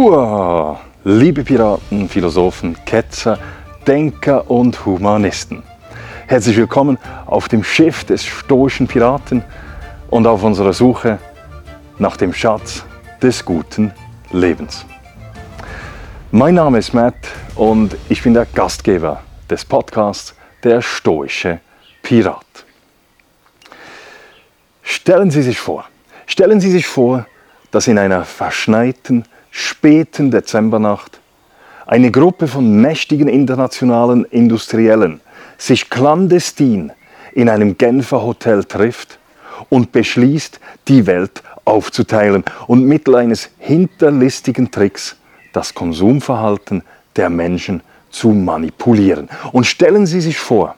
Hua! Liebe Piraten, Philosophen, Ketzer, Denker und Humanisten. Herzlich willkommen auf dem Schiff des stoischen Piraten und auf unserer Suche nach dem Schatz des guten Lebens. Mein Name ist Matt und ich bin der Gastgeber des Podcasts Der stoische Pirat. Stellen Sie sich vor, stellen Sie sich vor, dass in einer verschneiten, späten Dezembernacht eine Gruppe von mächtigen internationalen Industriellen sich clandestin in einem Genfer Hotel trifft und beschließt, die Welt aufzuteilen und mittel eines hinterlistigen Tricks das Konsumverhalten der Menschen zu manipulieren. Und stellen Sie sich vor,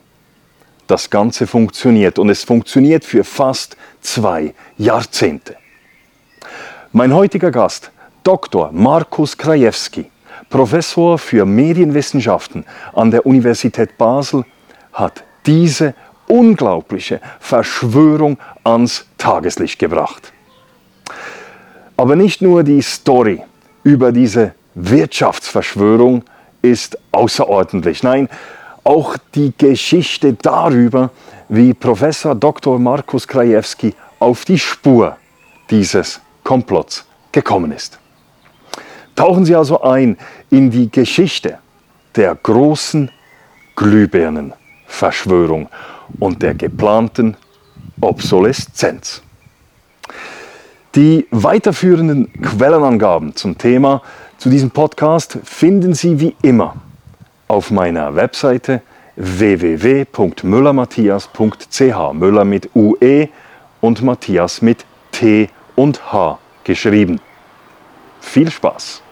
das Ganze funktioniert und es funktioniert für fast zwei Jahrzehnte. Mein heutiger Gast, Dr. Markus Krajewski, Professor für Medienwissenschaften an der Universität Basel, hat diese unglaubliche Verschwörung ans Tageslicht gebracht. Aber nicht nur die Story über diese Wirtschaftsverschwörung ist außerordentlich. Nein, auch die Geschichte darüber, wie Professor Dr. Markus Krajewski auf die Spur dieses Komplotts gekommen ist. Tauchen Sie also ein in die Geschichte der großen Glühbirnenverschwörung und der geplanten Obsoleszenz. Die weiterführenden Quellenangaben zum Thema zu diesem Podcast finden Sie wie immer auf meiner Webseite www.müllermatthias.ch. Müller mit UE und Matthias mit T und H geschrieben. Viel Spaß!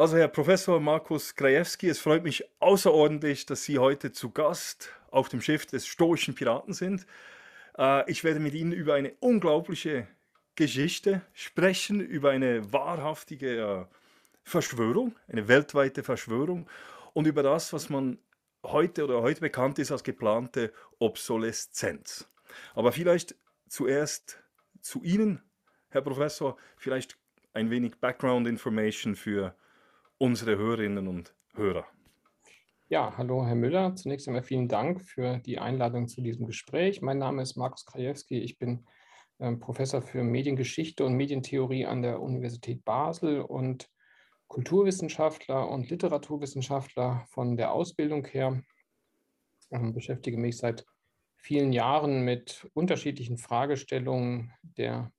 Also Herr Professor Markus Krajewski, es freut mich außerordentlich, dass Sie heute zu Gast auf dem Schiff des stoischen Piraten sind. Äh, ich werde mit Ihnen über eine unglaubliche Geschichte sprechen, über eine wahrhaftige äh, Verschwörung, eine weltweite Verschwörung und über das, was man heute oder heute bekannt ist als geplante Obsoleszenz. Aber vielleicht zuerst zu Ihnen, Herr Professor, vielleicht ein wenig Background Information für unsere Hörerinnen und Hörer. Ja, hallo Herr Müller. Zunächst einmal vielen Dank für die Einladung zu diesem Gespräch. Mein Name ist Markus Krajewski. Ich bin ähm, Professor für Mediengeschichte und Medientheorie an der Universität Basel und Kulturwissenschaftler und Literaturwissenschaftler von der Ausbildung her. Ich ähm, beschäftige mich seit vielen Jahren mit unterschiedlichen Fragestellungen der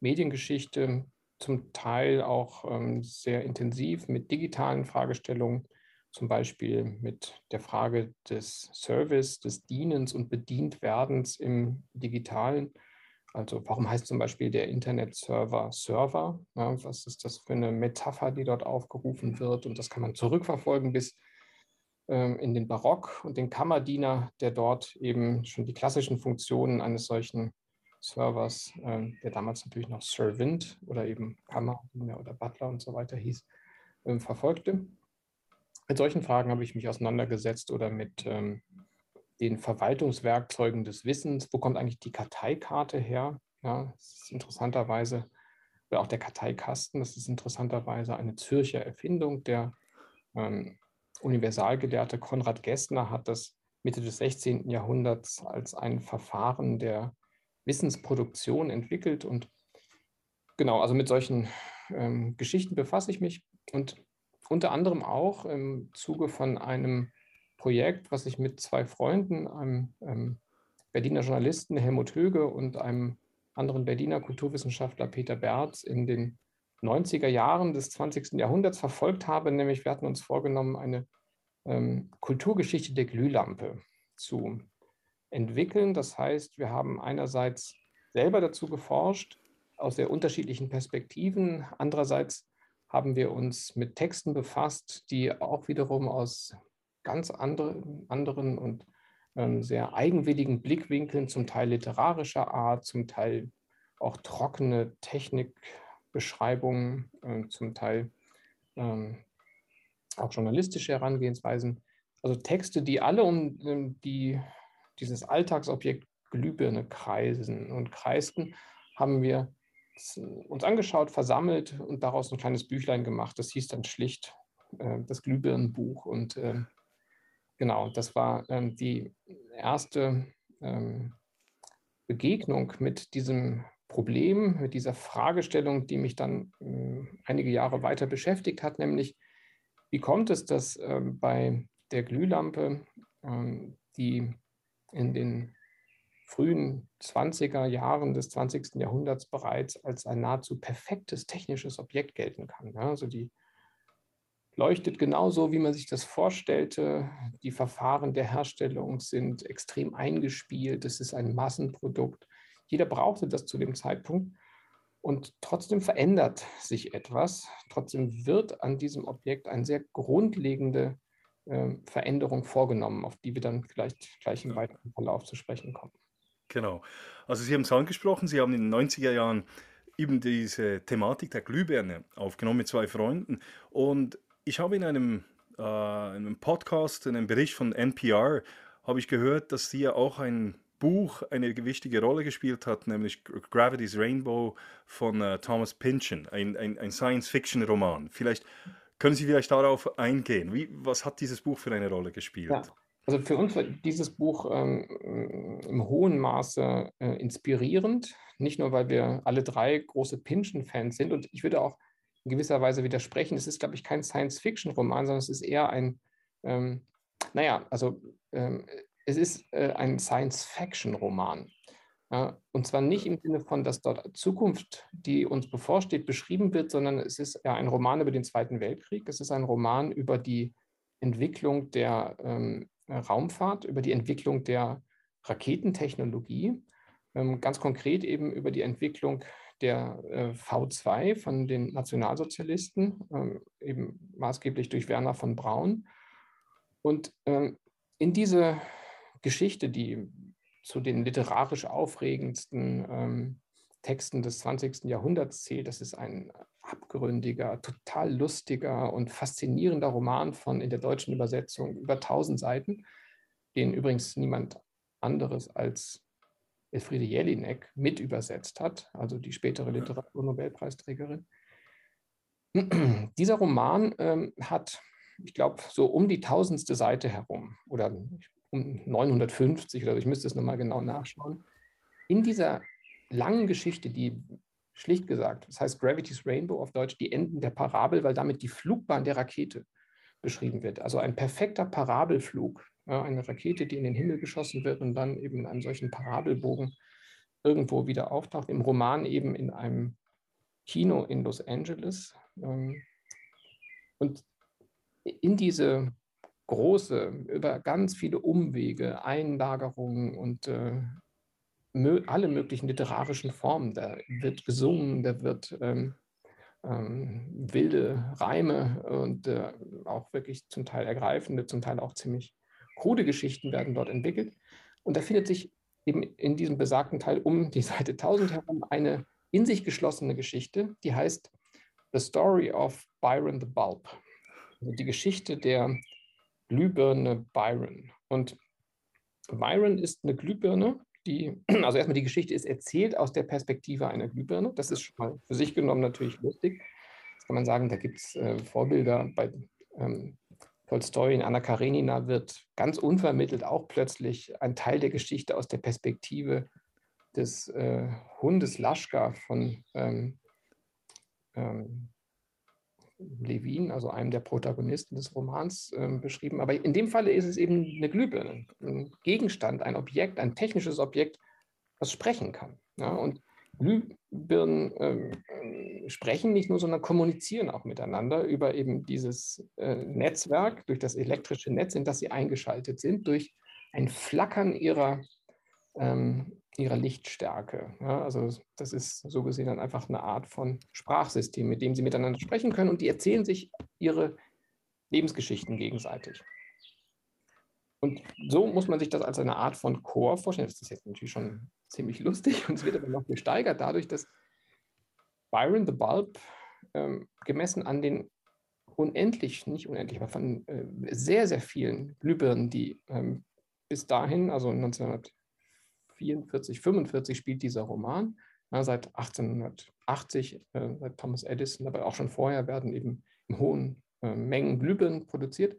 Mediengeschichte, zum Teil auch ähm, sehr intensiv mit digitalen Fragestellungen, zum Beispiel mit der Frage des Service, des Dienens und Bedientwerdens im digitalen also warum heißt zum Beispiel der Internetserver Server? Ja, was ist das für eine Metapher, die dort aufgerufen wird? Und das kann man zurückverfolgen bis ähm, in den Barock und den Kammerdiener, der dort eben schon die klassischen Funktionen eines solchen Servers, äh, der damals natürlich noch Servant oder eben Kammerdiener oder Butler und so weiter hieß, äh, verfolgte. Mit solchen Fragen habe ich mich auseinandergesetzt oder mit ähm, den Verwaltungswerkzeugen des Wissens. Wo kommt eigentlich die Karteikarte her? Ja, das ist interessanterweise, oder auch der Karteikasten, das ist interessanterweise eine Zürcher Erfindung. Der ähm, Universalgelehrte Konrad Gessner hat das Mitte des 16. Jahrhunderts als ein Verfahren der Wissensproduktion entwickelt. Und genau, also mit solchen ähm, Geschichten befasse ich mich und unter anderem auch im Zuge von einem Projekt, was ich mit zwei Freunden, einem ähm, Berliner Journalisten Helmut Höge und einem anderen Berliner Kulturwissenschaftler Peter Berz in den 90er Jahren des 20. Jahrhunderts verfolgt habe, nämlich wir hatten uns vorgenommen, eine ähm, Kulturgeschichte der Glühlampe zu entwickeln. Das heißt, wir haben einerseits selber dazu geforscht, aus sehr unterschiedlichen Perspektiven. Andererseits haben wir uns mit Texten befasst, die auch wiederum aus ganz andere, anderen und ähm, sehr eigenwilligen Blickwinkeln, zum Teil literarischer Art, zum Teil auch trockene Technikbeschreibungen, äh, zum Teil ähm, auch journalistische Herangehensweisen. Also Texte, die alle um ähm, die, dieses Alltagsobjekt Glühbirne kreisen und kreisten, haben wir uns angeschaut, versammelt und daraus ein kleines Büchlein gemacht. Das hieß dann schlicht äh, das Glühbirnenbuch. Und äh, genau, das war ähm, die erste ähm, Begegnung mit diesem Problem, mit dieser Fragestellung, die mich dann äh, einige Jahre weiter beschäftigt hat, nämlich wie kommt es, dass äh, bei der Glühlampe, äh, die in den frühen 20er Jahren des 20. Jahrhunderts bereits als ein nahezu perfektes technisches Objekt gelten kann. Also die leuchtet genauso, wie man sich das vorstellte. Die Verfahren der Herstellung sind extrem eingespielt. Es ist ein Massenprodukt. Jeder brauchte das zu dem Zeitpunkt. Und trotzdem verändert sich etwas. Trotzdem wird an diesem Objekt eine sehr grundlegende Veränderung vorgenommen, auf die wir dann vielleicht gleich im weiteren Verlauf zu sprechen kommen. Genau. Also Sie haben es angesprochen, Sie haben in den 90er Jahren eben diese Thematik der Glühbirne aufgenommen mit zwei Freunden. Und ich habe in einem, äh, einem Podcast, in einem Bericht von NPR, habe ich gehört, dass Sie ja auch ein Buch eine wichtige Rolle gespielt hat, nämlich Gravity's Rainbow von äh, Thomas Pynchon, ein, ein, ein Science-Fiction-Roman. Vielleicht können Sie vielleicht darauf eingehen. Wie, was hat dieses Buch für eine Rolle gespielt? Ja. Also für uns war dieses Buch ähm, im hohen Maße äh, inspirierend, nicht nur, weil wir alle drei große Pynchon-Fans sind und ich würde auch in gewisser Weise widersprechen. Es ist, glaube ich, kein Science-Fiction-Roman, sondern es ist eher ein, ähm, naja, also ähm, es ist äh, ein Science-Fiction-Roman. Ja, und zwar nicht im Sinne von, dass dort Zukunft, die uns bevorsteht, beschrieben wird, sondern es ist ja ein Roman über den Zweiten Weltkrieg. Es ist ein Roman über die Entwicklung der ähm, Raumfahrt, über die Entwicklung der Raketentechnologie, ähm, ganz konkret eben über die Entwicklung der äh, V2 von den Nationalsozialisten, ähm, eben maßgeblich durch Werner von Braun. Und ähm, in diese Geschichte, die zu den literarisch aufregendsten ähm, Texten des 20. Jahrhunderts zählt. Das ist ein abgründiger, total lustiger und faszinierender Roman von in der deutschen Übersetzung über 1000 Seiten, den übrigens niemand anderes als Elfriede Jelinek mit übersetzt hat, also die spätere Literaturnobelpreisträgerin. Dieser Roman ähm, hat, ich glaube, so um die tausendste Seite herum oder um 950 oder so, ich müsste es nochmal genau nachschauen. In dieser langen Geschichte, die schlicht gesagt, das heißt Gravity's Rainbow auf Deutsch, die Enden der Parabel, weil damit die Flugbahn der Rakete beschrieben wird. Also ein perfekter Parabelflug, ja, eine Rakete, die in den Himmel geschossen wird und dann eben in einem solchen Parabelbogen irgendwo wieder auftaucht. Im Roman eben in einem Kino in Los Angeles. Ähm, und in diese große, über ganz viele Umwege, Einlagerungen und äh, alle möglichen literarischen Formen. Da wird gesungen, da wird ähm, ähm, wilde Reime und äh, auch wirklich zum Teil ergreifende, zum Teil auch ziemlich krude Geschichten werden dort entwickelt. Und da findet sich eben in diesem besagten Teil um die Seite 1000 herum eine in sich geschlossene Geschichte, die heißt The Story of Byron the Bulb. Also die Geschichte der Glühbirne Byron. Und Byron ist eine Glühbirne, die, also erstmal die Geschichte ist erzählt aus der Perspektive einer Glühbirne. Das ist schon mal für sich genommen natürlich lustig. Das kann man sagen, da gibt es äh, Vorbilder bei ähm, Tolstoi in Anna Karenina wird ganz unvermittelt auch plötzlich ein Teil der Geschichte aus der Perspektive des äh, Hundes Laschka von ähm, ähm, Levin, also einem der Protagonisten des Romans, äh, beschrieben. Aber in dem Falle ist es eben eine Glühbirne, ein Gegenstand, ein Objekt, ein technisches Objekt, das sprechen kann. Ja? Und Glühbirnen äh, sprechen nicht nur, sondern kommunizieren auch miteinander über eben dieses äh, Netzwerk, durch das elektrische Netz, in das sie eingeschaltet sind, durch ein Flackern ihrer ähm, ihrer Lichtstärke. Ja, also das ist so gesehen dann einfach eine Art von Sprachsystem, mit dem sie miteinander sprechen können und die erzählen sich ihre Lebensgeschichten gegenseitig. Und so muss man sich das als eine Art von Chor vorstellen. Das ist jetzt natürlich schon ziemlich lustig und es wird aber noch gesteigert dadurch, dass Byron the Bulb ähm, gemessen an den unendlich, nicht unendlich, aber von äh, sehr, sehr vielen Glühbirnen, die ähm, bis dahin, also 1900 44, 45 spielt dieser Roman, Ja, seit 1880, äh, seit Thomas Edison, aber auch schon vorher werden eben in hohen äh, Mengen Glühbirnen produziert.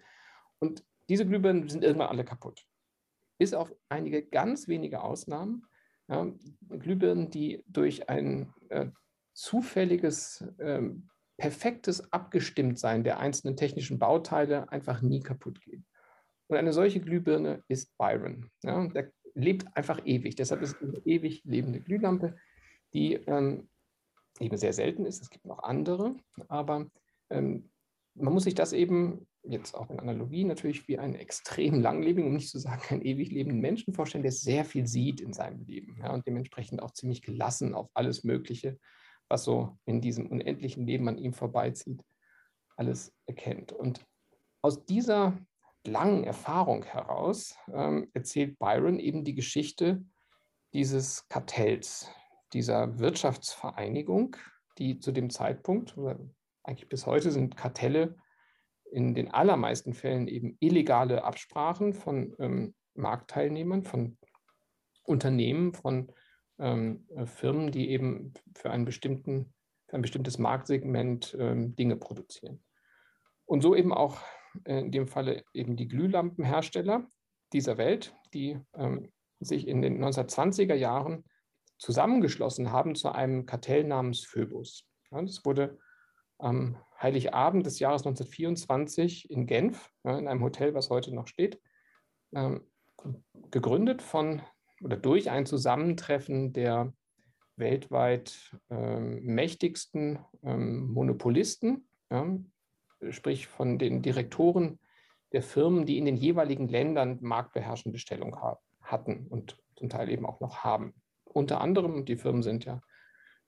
Und diese Glühbirnen sind irgendwann alle kaputt. Bis auf einige ganz wenige Ausnahmen. Ja, Glühbirnen, die durch ein äh, zufälliges, äh, perfektes Abgestimmtsein der einzelnen technischen Bauteile einfach nie kaputt gehen. Und eine solche Glühbirne ist Byron. Ja, der lebt einfach ewig. Deshalb ist es eine ewig lebende Glühlampe, die ähm, eben sehr selten ist. Es gibt noch andere, aber ähm, man muss sich das eben jetzt auch in Analogie natürlich wie einen extrem langlebigen, um nicht zu sagen einen ewig lebenden Menschen vorstellen, der sehr viel sieht in seinem Leben ja, und dementsprechend auch ziemlich gelassen auf alles Mögliche, was so in diesem unendlichen Leben an ihm vorbeizieht, alles erkennt. Und aus dieser langen Erfahrung heraus ähm, erzählt Byron eben die Geschichte dieses Kartells, dieser Wirtschaftsvereinigung, die zu dem Zeitpunkt, eigentlich bis heute sind Kartelle in den allermeisten Fällen eben illegale Absprachen von ähm, Marktteilnehmern, von Unternehmen, von ähm, Firmen, die eben für, einen bestimmten, für ein bestimmtes Marktsegment ähm, Dinge produzieren. Und so eben auch äh, in dem Falle eben die Glühlampenhersteller dieser Welt, die ähm, sich in den 1920er Jahren zusammengeschlossen haben zu einem Kartell namens Phoebus. Ja, das wurde am Heiligabend des Jahres 1924 in Genf, ja, in einem Hotel, was heute noch steht, ähm, gegründet von oder durch ein Zusammentreffen der weltweit ähm, mächtigsten ähm, Monopolisten, ja, sprich von den Direktoren der Firmen, die in den jeweiligen Ländern marktbeherrschende Stellung haben, hatten und zum Teil eben auch noch haben. Unter anderem, die Firmen sind ja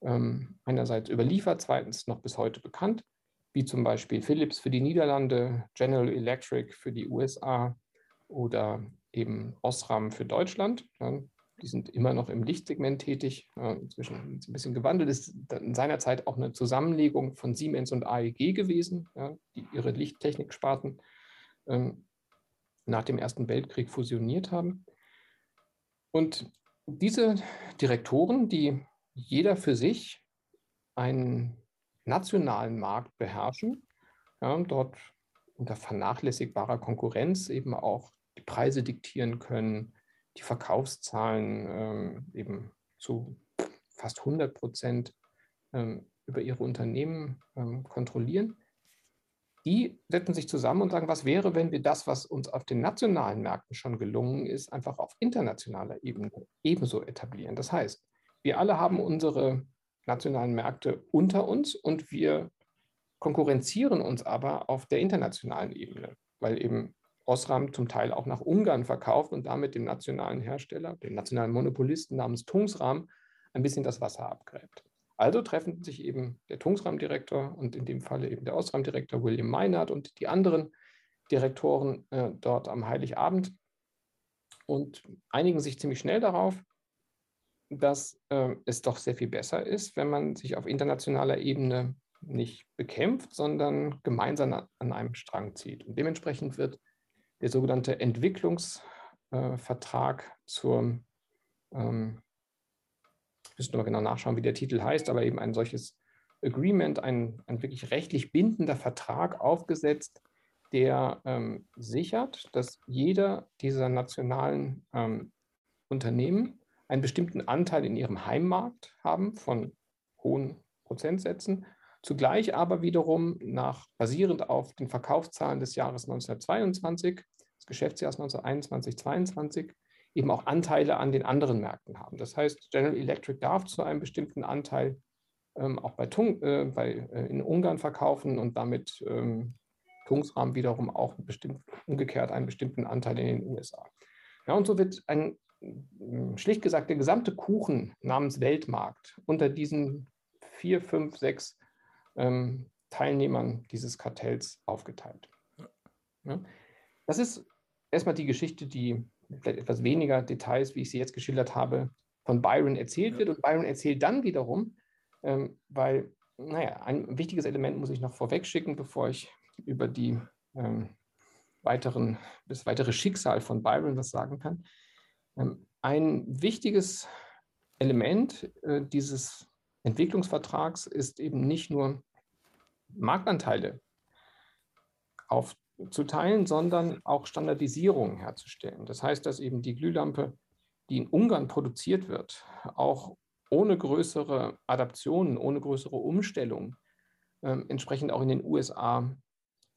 ähm, einerseits überliefert, zweitens noch bis heute bekannt, wie zum Beispiel Philips für die Niederlande, General Electric für die USA oder eben Osram für Deutschland. Ja, die sind immer noch im Lichtsegment tätig. Inzwischen ein bisschen gewandelt ist in seiner Zeit auch eine Zusammenlegung von Siemens und AEG gewesen, die ihre Lichttechniksparten ähm, nach dem Ersten Weltkrieg fusioniert haben. Und diese Direktoren, die jeder für sich einen nationalen Markt beherrschen, ja, dort unter vernachlässigbarer Konkurrenz eben auch die Preise diktieren können, die Verkaufszahlen ähm, eben zu fast 100 Prozent ähm, über ihre Unternehmen ähm, kontrollieren. Die setzen sich zusammen und sagen, was wäre, wenn wir das, was uns auf den nationalen Märkten schon gelungen ist, einfach auf internationaler Ebene ebenso etablieren. Das heißt, wir alle haben unsere nationalen Märkte unter uns und wir konkurrenzieren uns aber auf der internationalen Ebene, weil eben Osram zum Teil auch nach Ungarn verkauft und damit dem nationalen Hersteller, dem nationalen Monopolisten namens Tungsram, ein bisschen das Wasser abgräbt. Also treffen sich eben der Tungsram-Direktor und in dem Falle eben der Osram-Direktor William Meinert und die anderen Direktoren äh, dort am Heiligabend und einigen sich ziemlich schnell darauf, dass äh, es doch sehr viel besser ist, wenn man sich auf internationaler Ebene nicht bekämpft, sondern gemeinsam an einem Strang zieht. Und dementsprechend wird der sogenannte Entwicklungsvertrag zur, ähm, müsste mal genau nachschauen, wie der Titel heißt, aber eben ein solches Agreement, ein, ein wirklich rechtlich bindender Vertrag aufgesetzt, der ähm, sichert, dass jeder dieser nationalen ähm, Unternehmen einen bestimmten Anteil in ihrem Heimmarkt haben von hohen Prozentsätzen Zugleich aber wiederum nach, basierend auf den Verkaufszahlen des Jahres 1922, des Geschäftsjahres 1921, 22, eben auch Anteile an den anderen Märkten haben. Das heißt, General Electric darf zu einem bestimmten Anteil ähm, auch bei, Tung, äh, bei äh, in Ungarn verkaufen und damit ähm, Tungsram wiederum auch bestimmt, umgekehrt einen bestimmten Anteil in den USA. Ja, und so wird ein schlicht gesagt der gesamte Kuchen namens Weltmarkt unter diesen vier, fünf, sechs ähm, Teilnehmern dieses Kartells aufgeteilt. Ja. Das ist erstmal die Geschichte, die vielleicht etwas weniger Details, wie ich sie jetzt geschildert habe, von Byron erzählt wird. Und Byron erzählt dann wiederum, ähm, weil, naja, ein wichtiges Element muss ich noch vorweg schicken, bevor ich über die ähm, weiteren, das weitere Schicksal von Byron was sagen kann. Ähm, ein wichtiges Element äh, dieses Entwicklungsvertrags ist eben nicht nur Marktanteile aufzuteilen, sondern auch Standardisierungen herzustellen. Das heißt, dass eben die Glühlampe, die in Ungarn produziert wird, auch ohne größere Adaptionen, ohne größere Umstellungen äh, entsprechend auch in den USA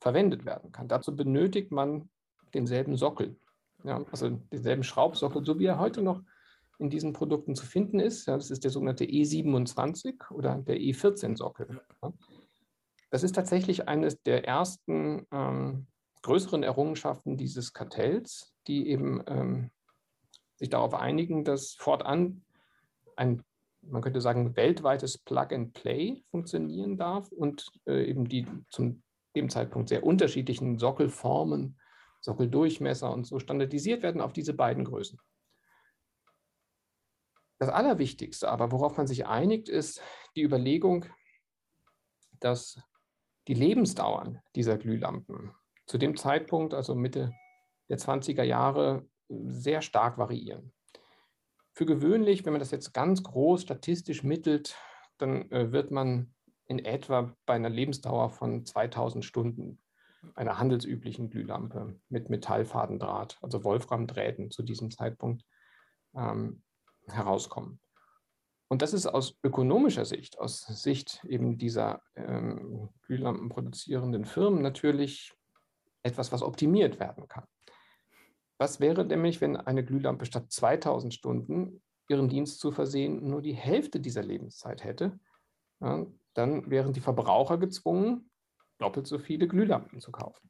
verwendet werden kann. Dazu benötigt man denselben Sockel, ja, also denselben Schraubsockel, so wie er heute noch in diesen Produkten zu finden ist. Ja, das ist der sogenannte E27 oder der E14-Sockel. Ja. Das ist tatsächlich eines der ersten ähm, größeren Errungenschaften dieses Kartells, die eben ähm, sich darauf einigen, dass fortan ein, man könnte sagen, weltweites Plug-and-Play funktionieren darf und äh, eben die zum dem Zeitpunkt sehr unterschiedlichen Sockelformen, Sockeldurchmesser und so standardisiert werden auf diese beiden Größen. Das Allerwichtigste aber, worauf man sich einigt, ist die Überlegung, dass die Lebensdauern dieser Glühlampen zu dem Zeitpunkt, also Mitte der 20er Jahre, sehr stark variieren. Für gewöhnlich, wenn man das jetzt ganz groß statistisch mittelt, dann äh, wird man in etwa bei einer Lebensdauer von 2000 Stunden einer handelsüblichen Glühlampe mit Metallfadendraht, also Wolframdrähten zu diesem Zeitpunkt ähm, herauskommen. Und das ist aus ökonomischer Sicht, aus Sicht eben dieser ähm, Glühlampen produzierenden Firmen natürlich etwas, was optimiert werden kann. Was wäre nämlich, wenn eine Glühlampe statt 2000 Stunden ihren Dienst zu versehen nur die Hälfte dieser Lebenszeit hätte? Ja, dann wären die Verbraucher gezwungen, doppelt so viele Glühlampen zu kaufen.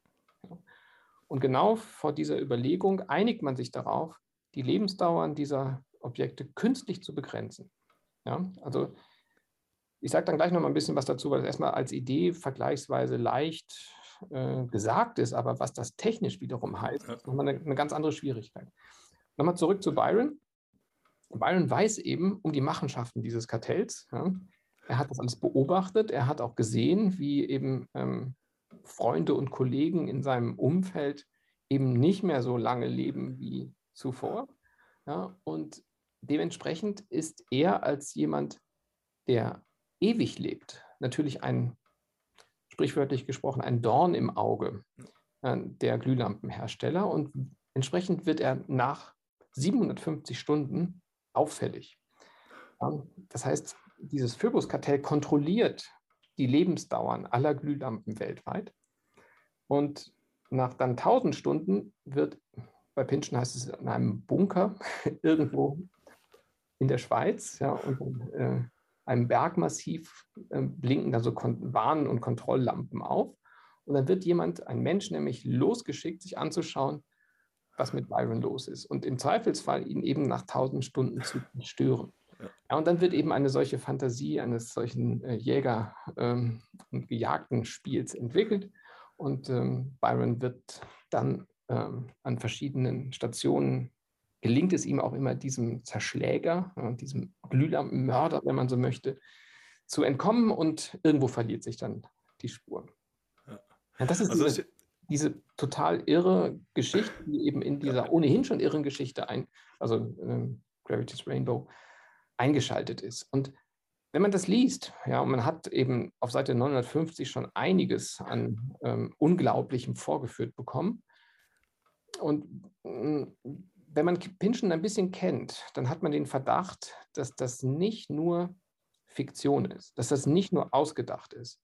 Und genau vor dieser Überlegung einigt man sich darauf, die Lebensdauern dieser Objekte künstlich zu begrenzen. Ja, also ich sage dann gleich noch mal ein bisschen was dazu, weil das erstmal als Idee vergleichsweise leicht äh, gesagt ist, aber was das technisch wiederum heißt, ist nochmal eine, eine ganz andere Schwierigkeit. Nochmal zurück zu Byron. Byron weiß eben um die Machenschaften dieses Kartells. Ja. Er hat das alles beobachtet, er hat auch gesehen, wie eben ähm, Freunde und Kollegen in seinem Umfeld eben nicht mehr so lange leben wie zuvor. Ja, und dementsprechend ist er als jemand, der ewig lebt, natürlich ein, sprichwörtlich gesprochen, ein Dorn im Auge äh, der Glühlampenhersteller und entsprechend wird er nach 750 Stunden auffällig. Das heißt, dieses Phoebus-Kartell kontrolliert die Lebensdauern aller Glühlampen weltweit. Und nach dann 1000 Stunden wird, bei Pinschen heißt es in einem Bunker irgendwo in der Schweiz, ja, und äh, einem Bergmassiv äh, blinken da so Kon Warn- und Kontrolllampen auf. Und dann wird jemand, ein Mensch nämlich losgeschickt, sich anzuschauen, was mit Byron los ist. Und im Zweifelsfall ihn eben nach 1000 Stunden zu stören. Ja, und dann wird eben eine solche Fantasie eines solchen äh, Jäger- ähm, und gejagten Spiels entwickelt. Und ähm, Byron wird dann ähm, an verschiedenen Stationen, gelingt es ihm auch immer, diesem Zerschläger, äh, diesem Glühlampenmörder, wenn man so möchte, zu entkommen und irgendwo verliert sich dann die Spur. Ja. Ja, das ist also diese, diese, total irre Geschichte, die eben in dieser ohnehin schon irren Geschichte ein, also ähm, Gravity's Rainbow, eingeschaltet ist. Und wenn man das liest, ja, und man hat eben auf Seite 950 schon einiges an ähm, Unglaublichem vorgeführt bekommen. Und äh, wenn man Pinschen ein bisschen kennt, dann hat man den Verdacht, dass das nicht nur Fiktion ist, dass das nicht nur ausgedacht ist.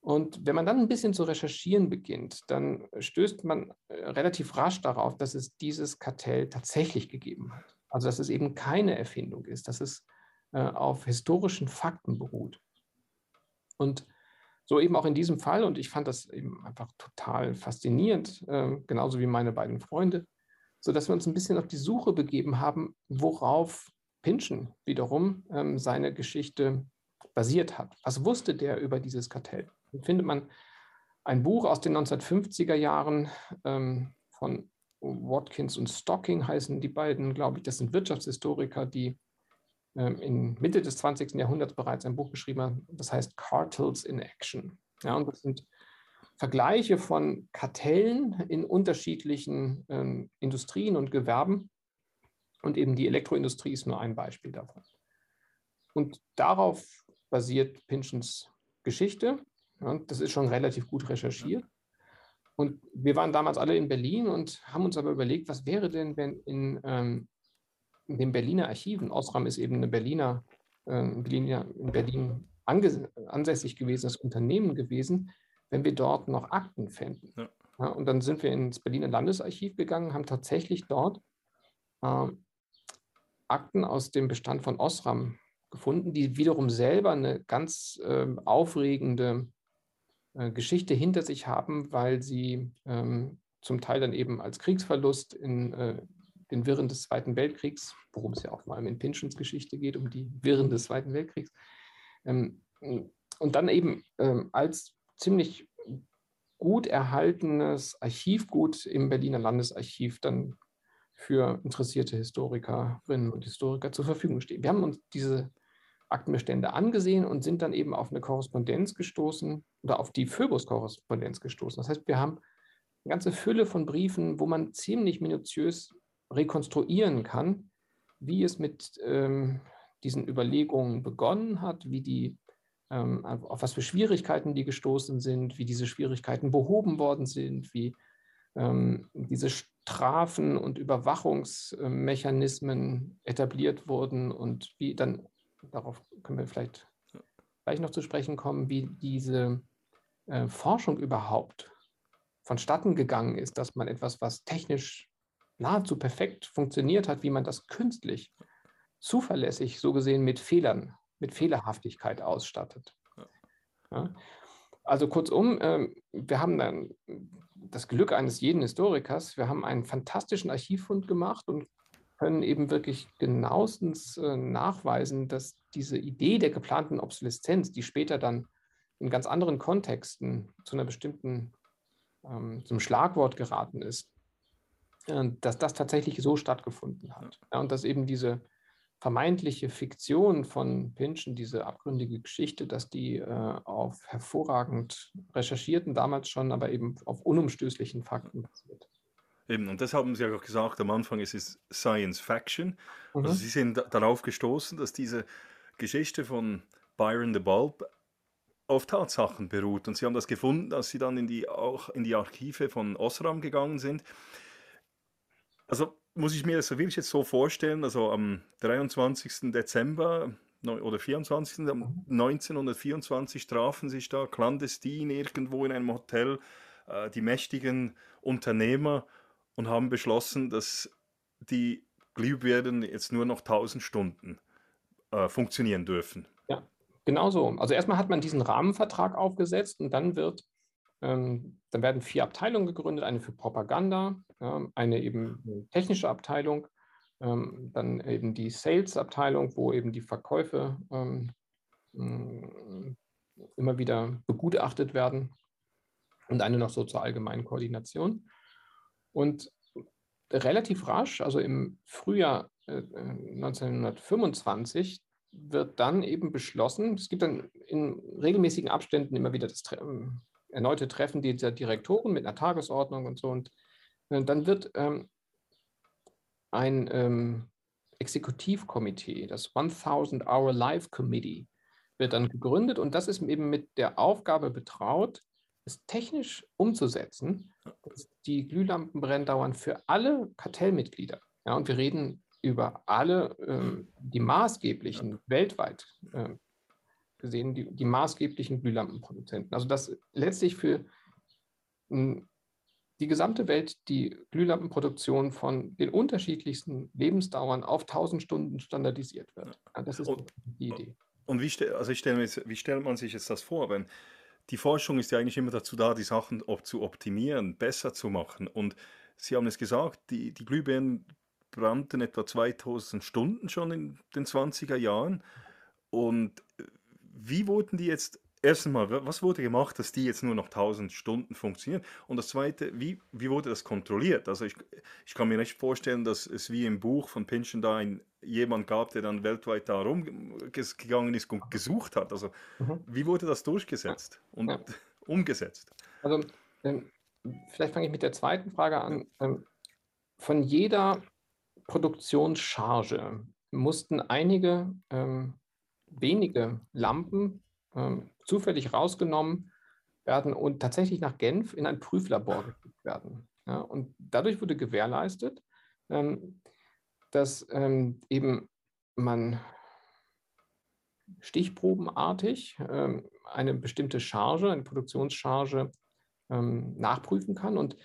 Und wenn man dann ein bisschen zu recherchieren beginnt, dann stößt man äh, relativ rasch darauf, dass es dieses Kartell tatsächlich gegeben hat. Also dass es eben keine Erfindung ist, dass es äh, auf historischen Fakten beruht. Und so eben auch in diesem Fall, und ich fand das eben einfach total faszinierend, äh, genauso wie meine beiden Freunde, sodass wir uns ein bisschen auf die Suche begeben haben, worauf Pinschen wiederum ähm, seine Geschichte basiert hat. Was wusste der über dieses Kartell? Dann findet man ein Buch aus den 1950er Jahren ähm, von Watkins und Stocking heißen die beiden, glaube ich. Das sind Wirtschaftshistoriker, die ähm, in Mitte des 20. Jahrhunderts bereits ein Buch geschrieben haben, das heißt Cartels in Action. Ja, und das sind Vergleiche von Kartellen in unterschiedlichen ähm, Industrien und Gewerben. Und eben die Elektroindustrie ist nur ein Beispiel davon. Und darauf basiert Pynchons Geschichte. Ja, das ist schon relativ gut recherchiert. Und wir waren damals alle in Berlin und haben uns aber überlegt, was wäre denn, wenn in, ähm, in den Berliner Archiven, Osram ist eben eine Berliner, äh, Berliner in Berlin ansässig gewesenes Unternehmen gewesen, wenn wir dort noch Akten fänden. Ja. Ja, und dann sind wir ins Berliner Landesarchiv gegangen, haben tatsächlich dort äh, Akten aus dem Bestand von Osram gefunden, die wiederum selber eine ganz äh, aufregende äh, Geschichte hinter sich haben, weil sie ähm, zum Teil dann eben als Kriegsverlust in äh, den Wirren des Zweiten Weltkriegs, worum es ja auch vor allem in Pynchons Geschichte geht, um die Wirren des Zweiten Weltkriegs, ähm, und dann eben ähm, als ziemlich gut erhaltenes Archivgut im Berliner Landesarchiv dann für interessierte Historikerinnen und Historiker zur Verfügung stehen. Wir haben uns diese Aktenbestände angesehen und sind dann eben auf eine Korrespondenz gestoßen oder auf die Phoebus-Korrespondenz gestoßen. Das heißt, wir haben eine ganze Fülle von Briefen, wo man ziemlich minutiös rekonstruieren kann, wie es mit ähm, diesen Überlegungen begonnen hat, wie die auf was für Schwierigkeiten die gestoßen sind, wie diese Schwierigkeiten behoben worden sind, wie ähm, diese Strafen und Überwachungsmechanismen etabliert wurden und wie dann, darauf können wir vielleicht gleich noch zu sprechen kommen, wie diese äh, Forschung überhaupt vonstatten gegangen ist, dass man etwas, was technisch nahezu perfekt funktioniert hat, wie man das künstlich zuverlässig so gesehen mit Fehlern mit Fehlerhaftigkeit ausstattet. Ja. Also kurzum, ähm, wir haben dann das Glück eines jeden Historikers. Wir haben einen fantastischen Archivfund gemacht und können eben wirklich genauestens äh, nachweisen, dass diese Idee der geplanten Obsoleszenz, die später dann in ganz anderen Kontexten zu einer bestimmten, ähm, zum Schlagwort geraten ist, äh, dass das tatsächlich so stattgefunden hat. Ja, und dass eben diese vermeintliche Fiktion von Pynchon, diese abgründige Geschichte, dass die äh, auf hervorragend recherchierten, damals schon, aber eben auf unumstößlichen Fakten basiert. Eben, und das haben Sie ja auch gesagt, am Anfang ist es Science Faction. Also mhm. Also Sie sind darauf gestoßen, dass diese Geschichte von Byron the Bulb auf Tatsachen beruht. Und Sie haben das gefunden, als Sie dann in die, auch in die Archive von Osram gegangen sind. Also muss ich mir das wirklich jetzt so vorstellen, also am 23. Dezember oder 24. 1924 trafen sich da clandestin irgendwo in einem Hotel äh, die mächtigen Unternehmer und haben beschlossen, dass die Glühbirnen jetzt nur noch 1000 Stunden äh, funktionieren dürfen. Ja, genau so. Also erstmal hat man diesen Rahmenvertrag aufgesetzt und dann wird dann werden vier Abteilungen gegründet, eine für Propaganda, eine eben technische Abteilung, ähm, dann eben die Sales-Abteilung, wo eben die Verkäufe ähm, mm, immer wieder begutachtet werden und eine noch so zur allgemeinen Koordination. Und relativ rasch, also im Frühjahr 1925, äh, wird dann eben beschlossen, es gibt dann in regelmäßigen Abständen immer wieder das erneute Treffen dieser Direktoren mit einer Tagesordnung und so. Und äh, dann wird ähm, ein ähm, Exekutivkomitee, das 1000 Hour Life Committee, wird dann gegründet und das ist eben mit der Aufgabe betraut, es technisch umzusetzen, dass die Glühlampen dauern für alle Kartellmitglieder. Ja, und wir reden über alle, ähm, die maßgeblichen weltweit äh, gesehen, die, die maßgeblichen Glühlampenproduzenten. Also dass letztlich für hm, die gesamte Welt die Glühlampenproduktion von den unterschiedlichsten Lebensdauern auf 1000 Stunden standardisiert wird. Ja, das ist und, die Idee. Und wie, also stelle wie stellt man sich jetzt das vor? Wenn die Forschung ist ja eigentlich immer dazu da, die Sachen op zu optimieren, besser zu machen. Und Sie haben es gesagt, die, die Glühbirnen brannten etwa 2000 Stunden schon in den 20er Jahren. Und wie wurden die jetzt, erstens mal, was wurde gemacht, dass die jetzt nur noch 1000 Stunden funktionieren? Und das Zweite, wie, wie wurde das kontrolliert? Also ich, ich kann mir nicht vorstellen, dass es wie im Buch von Pynchon da ein, jemand gab, der dann weltweit da rumgegangen ist und gesucht hat. Also mhm. wie wurde das durchgesetzt und ja. umgesetzt? Also ähm, vielleicht fange ich mit der zweiten Frage an. Ähm, von jeder Produktionscharge mussten einige ähm, wenige Lampen ähm, zufällig rausgenommen werden und tatsächlich nach Genf in ein Prüflabor geschickt werden. Ja, und dadurch wurde gewährleistet, ähm, dass ähm, eben man stichprobenartig ähm, eine bestimmte Charge, eine Produktionscharge ähm, nachprüfen kann. Und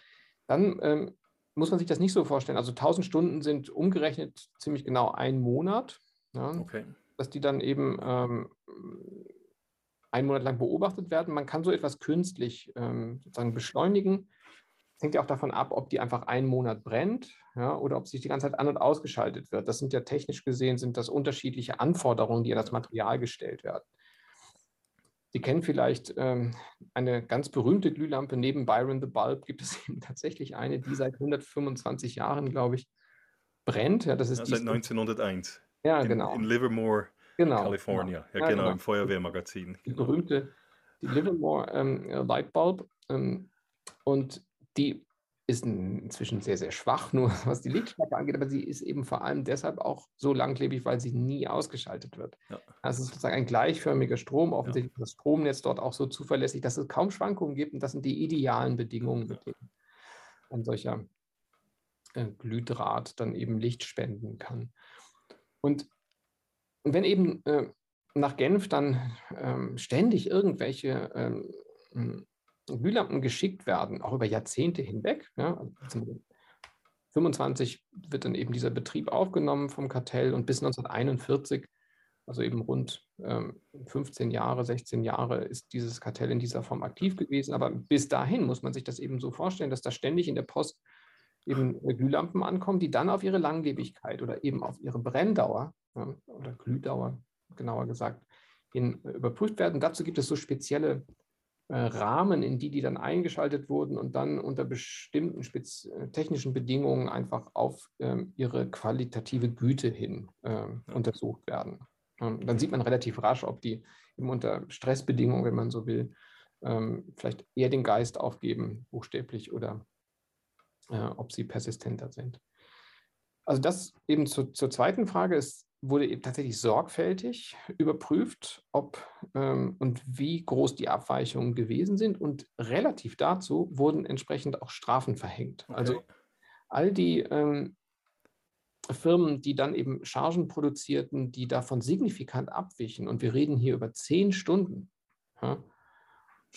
dann ähm, muss man sich das nicht so vorstellen. Also 1000 Stunden sind umgerechnet ziemlich genau ein Monat. Ja, okay. Dass die dann eben ähm, einen Monat lang beobachtet werden. Man kann so etwas künstlich ähm, sozusagen beschleunigen. Das hängt ja auch davon ab, ob die einfach einen Monat brennt ja, oder ob sich die ganze Zeit an- und ausgeschaltet wird. Das sind ja technisch gesehen sind das unterschiedliche Anforderungen, die an das Material gestellt werden. Sie kennen vielleicht ähm, eine ganz berühmte Glühlampe neben Byron the Bulb. Gibt es eben tatsächlich eine, die seit 125 Jahren, glaube ich, brennt. Ja, das ist ja, seit 1901. Ja, in, genau. In Livermore, genau, California. Genau. Ja, genau, genau, im Feuerwehrmagazin. Die berühmte die Livermore ähm, Light Bulb. Ähm, und die ist inzwischen sehr, sehr schwach, nur was die Lichtstärke angeht, aber sie ist eben vor allem deshalb auch so langlebig, weil sie nie ausgeschaltet wird. Ja. Also es ist sozusagen ein gleichförmiger Strom, offensichtlich ja. das Stromnetz dort auch so zuverlässig, dass es kaum Schwankungen gibt und das sind die idealen Bedingungen, mit denen ein solcher äh, Glühdraht dann eben Licht spenden kann. Und wenn eben äh, nach Genf dann ähm, ständig irgendwelche ähm, Glühlampen geschickt werden, auch über Jahrzehnte hinweg. Ja, 25 wird dann eben dieser Betrieb aufgenommen vom Kartell und bis 1941, also eben rund ähm, 15 Jahre, 16 Jahre, ist dieses Kartell in dieser Form aktiv gewesen. Aber bis dahin muss man sich das eben so vorstellen, dass da ständig in der Post eben Glühlampen ankommen, die dann auf ihre Langlebigkeit oder eben auf ihre Brenndauer ja, oder Glühdauer, genauer gesagt, hin überprüft werden. Dazu gibt es so spezielle äh, Rahmen, in die die dann eingeschaltet wurden und dann unter bestimmten äh, technischen Bedingungen einfach auf ähm, ihre qualitative Güte hin ja. untersucht werden. Ähm, dann sieht man relativ rasch, ob die eben unter Stressbedingungen, wenn man so will, ähm, vielleicht eher den Geist aufgeben, buchstäblich, oder äh, ob sie persistenter sind. Also das eben zu, zur zweiten Frage ist wurde eben tatsächlich sorgfältig überprüft, ob ähm, und wie groß die Abweichungen gewesen sind. Und relativ dazu wurden entsprechend auch Strafen verhängt. Okay. Also all die ähm, Firmen, die dann eben Chargen produzierten, die davon signifikant abwichen, und wir reden hier über zehn Stunden, ja,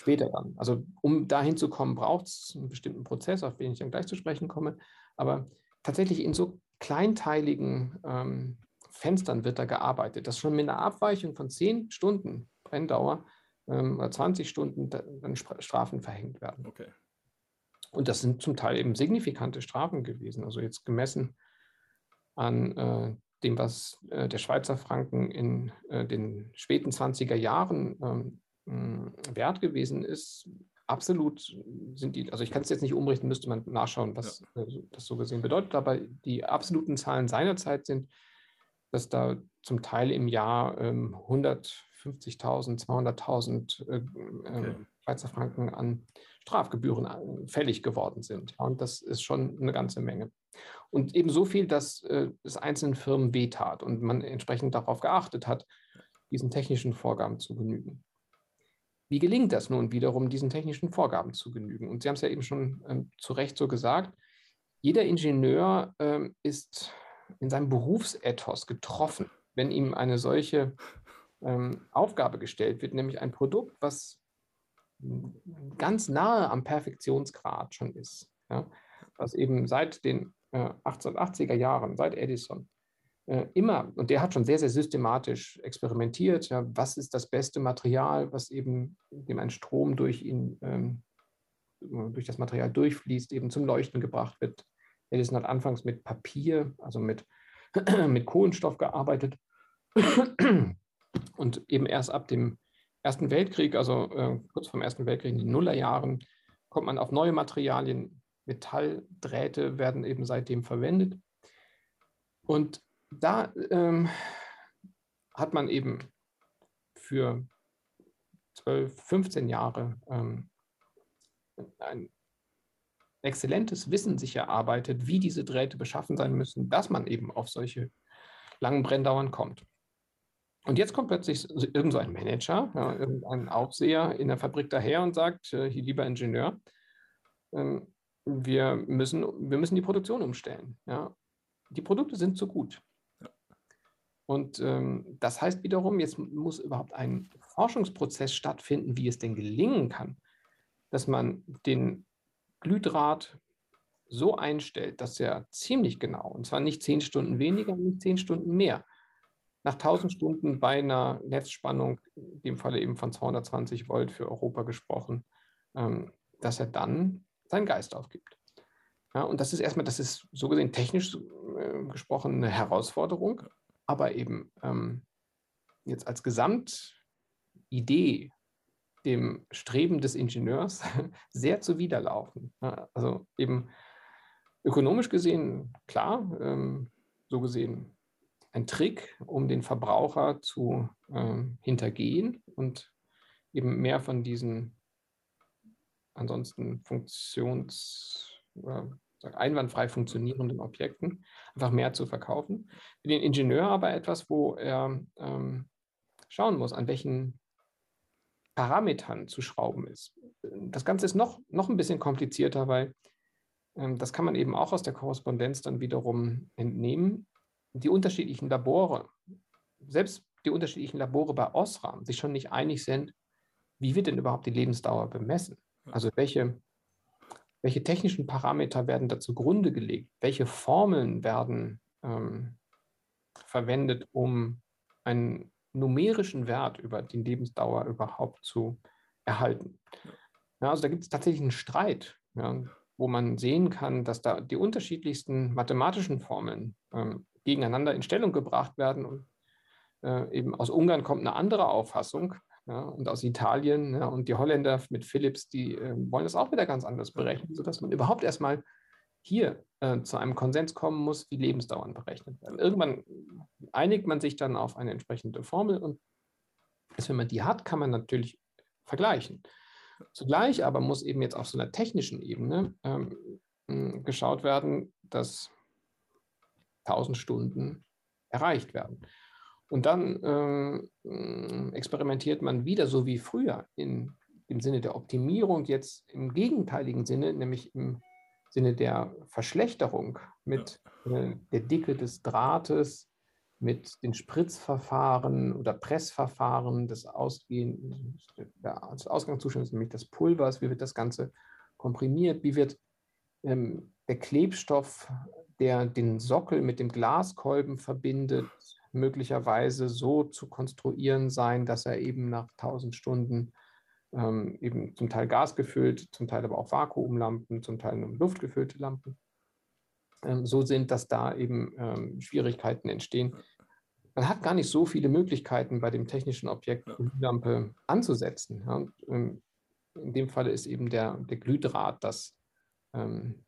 später dann. Also um dahin zu kommen, braucht es einen bestimmten Prozess, auf den ich dann gleich zu sprechen komme. Aber tatsächlich in so kleinteiligen ähm, Fenstern wird da gearbeitet, dass schon mit einer Abweichung von 10 Stunden Brenndauer ähm, oder 20 Stunden dann Strafen verhängt werden. Okay. Und das sind zum Teil eben signifikante Strafen gewesen. Also jetzt gemessen an äh, dem, was äh, der Schweizer Franken in äh, den späten 20er Jahren ähm, wert gewesen ist, absolut sind die, also ich kann es jetzt nicht umrichten, müsste man nachschauen, was ja. Äh, das so gesehen bedeutet, aber die absoluten Zahlen seinerzeit sind dass da zum Teil im Jahr ähm, 150.000, 200.000 äh, okay. Schweizer Franken an Strafgebühren äh, fällig geworden sind. Und das ist schon eine ganze Menge. Und eben so viel, dass äh, es einzelnen Firmen wehtat und man entsprechend darauf geachtet hat, diesen technischen Vorgaben zu genügen. Wie gelingt das nun wiederum, diesen technischen Vorgaben zu genügen? Und Sie haben es ja eben schon ähm, zu Recht so gesagt, jeder Ingenieur ähm, ist in seinem Berufsethos getroffen, wenn ihm eine solche ähm, Aufgabe gestellt wird, nämlich ein Produkt, was ganz nahe am Perfektionsgrad schon ist, ja, was eben seit den äh, 1880er Jahren, seit Edison, immer, und der hat schon sehr, sehr systematisch experimentiert, ja, was ist das beste Material, was eben dem ein Strom durch ihn, ähm, durch das Material durchfließt, eben zum Leuchten gebracht wird, Edison hat anfangs mit Papier, also mit, mit Kohlenstoff gearbeitet und eben erst ab dem Ersten Weltkrieg, also äh, kurz vor Ersten Weltkrieg in den Nullerjahren, kommt man auf neue Materialien. Metalldrähte werden eben seitdem verwendet. Und da ähm, hat man eben für 12, 15 Jahre ähm, ein exzellentes Wissen sich erarbeitet, wie diese Drähte beschaffen sein müssen, dass man eben auf solche langen Brenndauern kommt. Und jetzt kommt plötzlich irgend so ein Manager, ja, irgendein Aufseher in der Fabrik daher und sagt, äh, hier lieber Ingenieur, ähm, wir, müssen, wir müssen die Produktion umstellen. Ja. Die Produkte sind zu gut. Und ähm, das heißt wiederum, jetzt muss überhaupt ein Forschungsprozess stattfinden, wie es denn gelingen kann, dass man den Glühdraht so einstellt, dass er ziemlich genau, und zwar nicht zehn Stunden weniger, nicht zehn Stunden mehr, nach 1000 Stunden bei einer Netzspannung, in dem Falle eben von 220 Volt für Europa gesprochen, ähm, dass er dann seinen Geist aufgibt. Ja, und das ist erstmal, das ist so gesehen technisch äh, gesprochen eine Herausforderung, aber eben ähm, jetzt als Gesamtidee dem Streben des Ingenieurs sehr zuwiderlaufen. Also eben ökonomisch gesehen, klar, ähm, so gesehen ein Trick, um den Verbraucher zu ähm, hintergehen und eben mehr von diesen ansonsten funktions, einwandfrei funktionierenden Objekten einfach mehr zu verkaufen. Für den Ingenieur aber etwas, wo er ähm, schauen muss, an welchen Parametern zu schrauben ist. Das Ganze ist noch, noch ein bisschen komplizierter, weil ähm, das kann man eben auch aus der Korrespondenz dann wiederum entnehmen die unterschiedlichen Labore, selbst die unterschiedlichen Labore bei Osram, sich schon nicht einig sind, wie wird denn überhaupt die Lebensdauer bemessen? Also welche, welche technischen Parameter werden da zugrunde gelegt? Welche Formeln werden ähm, verwendet, um einen numerischen Wert über die Lebensdauer überhaupt zu erhalten? Ja, also da gibt es tatsächlich einen Streit, ja, wo man sehen kann, dass da die unterschiedlichsten mathematischen Formeln ähm, gegeneinander in Stellung gebracht werden. Und äh, eben aus Ungarn kommt eine andere Auffassung ja, und aus Italien ja, und die Holländer mit Philips, die äh, wollen das auch wieder ganz anders berechnen, sodass man überhaupt erstmal hier äh, zu einem Konsens kommen muss, wie Lebensdauern berechnet werden. Irgendwann einigt man sich dann auf eine entsprechende Formel und erst wenn man die hat, kann man natürlich vergleichen. Zugleich aber muss eben jetzt auf so einer technischen Ebene ähm, geschaut werden, dass 1000 Stunden erreicht werden. Und dann äh, experimentiert man wieder so wie früher in, im Sinne der Optimierung, jetzt im gegenteiligen Sinne, nämlich im Sinne der Verschlechterung mit äh, der Dicke des Drahtes, mit den Spritzverfahren oder Pressverfahren des, Ausgehen, des Ausgangszustands, nämlich des Pulvers, wie wird das Ganze komprimiert, wie wird ähm, der Klebstoff der den Sockel mit dem Glaskolben verbindet, möglicherweise so zu konstruieren sein, dass er eben nach 1000 Stunden ähm, eben zum Teil gasgefüllt, zum Teil aber auch Vakuumlampen, zum Teil nur luftgefüllte Lampen ähm, so sind, dass da eben ähm, Schwierigkeiten entstehen. Man hat gar nicht so viele Möglichkeiten bei dem technischen Objekt die Lampe anzusetzen. Ja, ähm, in dem Falle ist eben der, der Glühdraht das, ähm,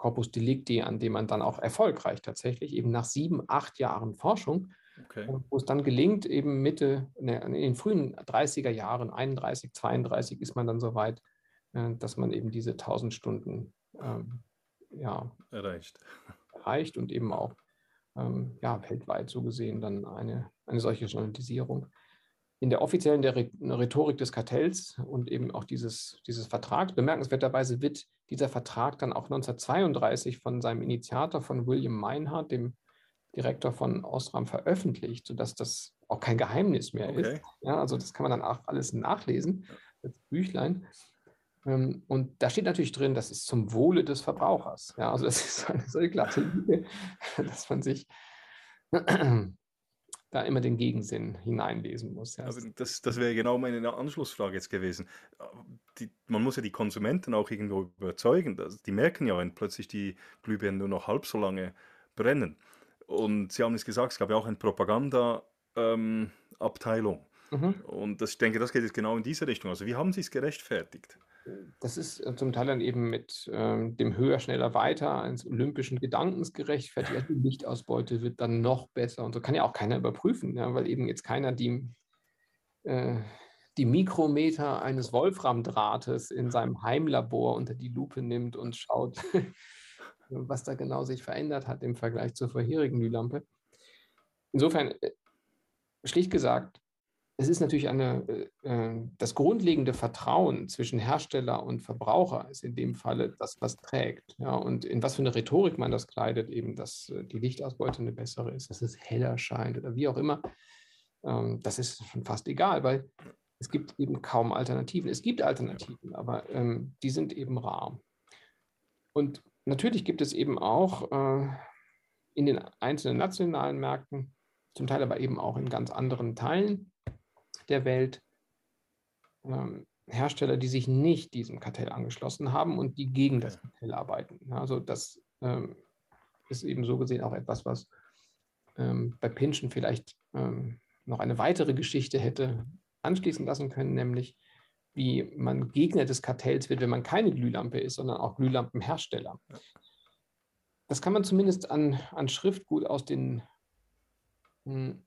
Corpus Delicti, an dem man dann auch erfolgreich tatsächlich eben nach sieben, acht Jahren Forschung, okay. wo es dann gelingt, eben Mitte, ne, in den frühen 30er Jahren, 31, 32 ist man dann so weit, äh, dass man eben diese 1000 Stunden ähm, ja, erreicht. erreicht und eben auch ähm, ja, weltweit so gesehen dann eine, eine solche Standardisierung in der offiziellen der Rhetorik des Kartells und eben auch dieses, dieses Vertrags. Bemerkenswerterweise wird dieser Vertrag dann auch 1932 von seinem Initiator, von William Meinhardt, dem Direktor von Osram, veröffentlicht, sodass das auch kein Geheimnis mehr okay. ist. Ja, also das kann man dann auch alles nachlesen, das Büchlein. Ähm, und da steht natürlich drin, das ist zum Wohle des Verbrauchers. Ja, also das ist eine solche glatte Linie, dass man sich da immer den Gegensinn hineinlesen muss. Ja. Also das, das wäre genau meine Anschlussfrage jetzt gewesen. Die, man muss ja die Konsumenten auch irgendwo überzeugen. Dass, die merken ja, wenn plötzlich die Glühbirnen nur noch halb so lange brennen. Und Sie haben es gesagt, es gab ja auch eine Propaganda-Abteilung. Ähm, mhm. Und das, ich denke, das geht jetzt genau in diese Richtung. Also wie haben Sie es gerechtfertigt? Das ist äh, zum Teil dann eben mit ähm, dem höher, schneller, weiter eines olympischen Gedankens gerechtfertigt. Die Lichtausbeute wird dann noch besser und so kann ja auch keiner überprüfen, ja, weil eben jetzt keiner die, äh, die Mikrometer eines Wolframdrahtes in seinem Heimlabor unter die Lupe nimmt und schaut, was da genau sich verändert hat im Vergleich zur vorherigen Glühlampe. Insofern, äh, schlicht gesagt, es ist natürlich eine, äh, äh, das grundlegende Vertrauen zwischen Hersteller und Verbraucher ist in dem Falle das, was trägt. Ja, und in was für eine Rhetorik man das kleidet, eben, dass äh, die Lichtausbeute eine bessere ist, dass es heller scheint oder wie auch immer, ähm, das ist schon fast egal, weil es gibt eben kaum Alternativen. Es gibt Alternativen, aber ähm, die sind eben rar. Und natürlich gibt es eben auch äh, in den einzelnen nationalen Märkten, zum Teil aber eben auch in ganz anderen Teilen, der Welt ähm, Hersteller, die sich nicht diesem Kartell angeschlossen haben und die gegen das Kartell arbeiten. Also das ähm, ist eben so gesehen auch etwas, was ähm, bei Pinschen vielleicht ähm, noch eine weitere Geschichte hätte anschließen lassen können, nämlich wie man Gegner des Kartells wird, wenn man keine Glühlampe ist, sondern auch Glühlampenhersteller. Das kann man zumindest an, an Schriftgut aus den hm,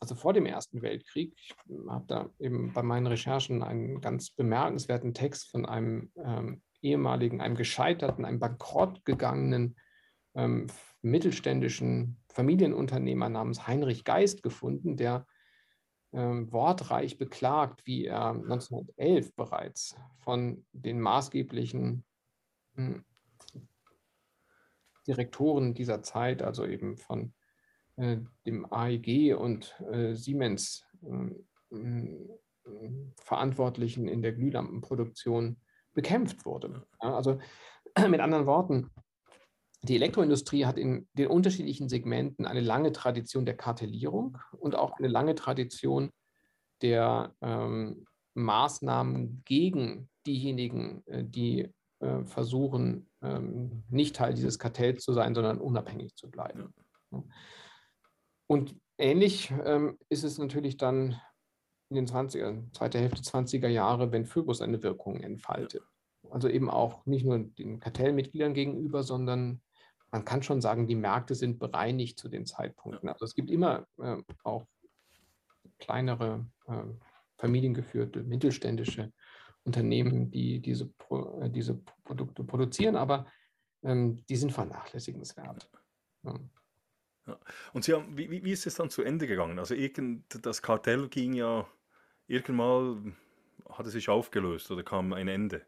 also vor dem Ersten Weltkrieg. Ich habe da eben bei meinen Recherchen einen ganz bemerkenswerten Text von einem ähm, ehemaligen, einem gescheiterten, einem bankrott gegangenen ähm, mittelständischen Familienunternehmer namens Heinrich Geist gefunden, der ähm, wortreich beklagt, wie er 1911 bereits von den maßgeblichen hm, Direktoren dieser Zeit, also eben von dem AEG und äh, Siemens äh, Verantwortlichen in der Glühlampenproduktion bekämpft wurde. Also mit anderen Worten, die Elektroindustrie hat in den unterschiedlichen Segmenten eine lange Tradition der Kartellierung und auch eine lange Tradition der ähm, Maßnahmen gegen diejenigen, die äh, versuchen, ähm, nicht Teil dieses Kartells zu sein, sondern unabhängig zu bleiben. Ja. Und ähnlich ähm, ist es natürlich dann in den 20er, zweite Hälfte 20er Jahre, wenn Phobos eine Wirkung entfaltet. Also eben auch nicht nur den Kartellmitgliedern gegenüber, sondern man kann schon sagen, die Märkte sind bereinigt zu den Zeitpunkten. Also es gibt immer äh, auch kleinere, äh, familiengeführte, mittelständische Unternehmen, die diese, Pro, äh, diese Produkte produzieren, aber ähm, die sind vernachlässigenswert. Ja. Ja. Und Sie haben, wie, wie ist es dann zu Ende gegangen? Also irgend, das Kartell ging ja irgendwann, hat es sich aufgelöst oder kam ein Ende?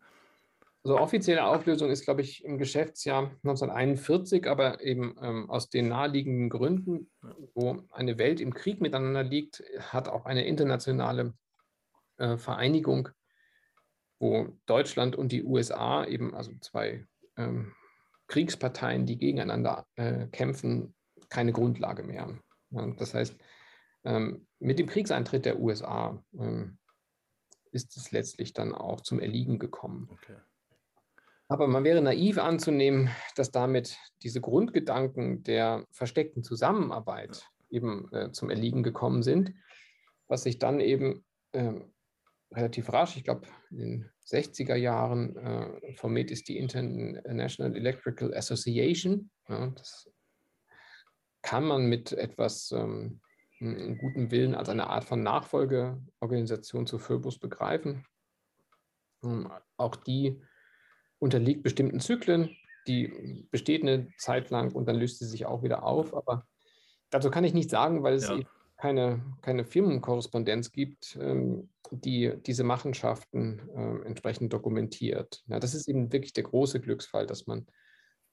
Also offizielle Auflösung ist, glaube ich, im Geschäftsjahr 1941, aber eben ähm, aus den naheliegenden Gründen, wo eine Welt im Krieg miteinander liegt, hat auch eine internationale äh, Vereinigung, wo Deutschland und die USA eben, also zwei ähm, Kriegsparteien, die gegeneinander äh, kämpfen, keine Grundlage mehr. Das heißt, ähm, mit dem Kriegseintritt der USA ähm, ist es letztlich dann auch zum Erliegen gekommen. Okay. Aber man wäre naiv anzunehmen, dass damit diese Grundgedanken der versteckten Zusammenarbeit eben äh, zum Erliegen gekommen sind, was sich dann eben äh, relativ rasch, ich glaube in den 60er Jahren, äh, formiert ist die International Electrical Association. Ja, das kann man mit etwas ähm, gutem Willen als eine Art von Nachfolgeorganisation zu Phobos begreifen. Ähm, auch die unterliegt bestimmten Zyklen, die besteht eine Zeit lang und dann löst sie sich auch wieder auf. Aber dazu kann ich nicht sagen, weil es ja. keine, keine Firmenkorrespondenz gibt, ähm, die diese Machenschaften äh, entsprechend dokumentiert. Ja, das ist eben wirklich der große Glücksfall, dass man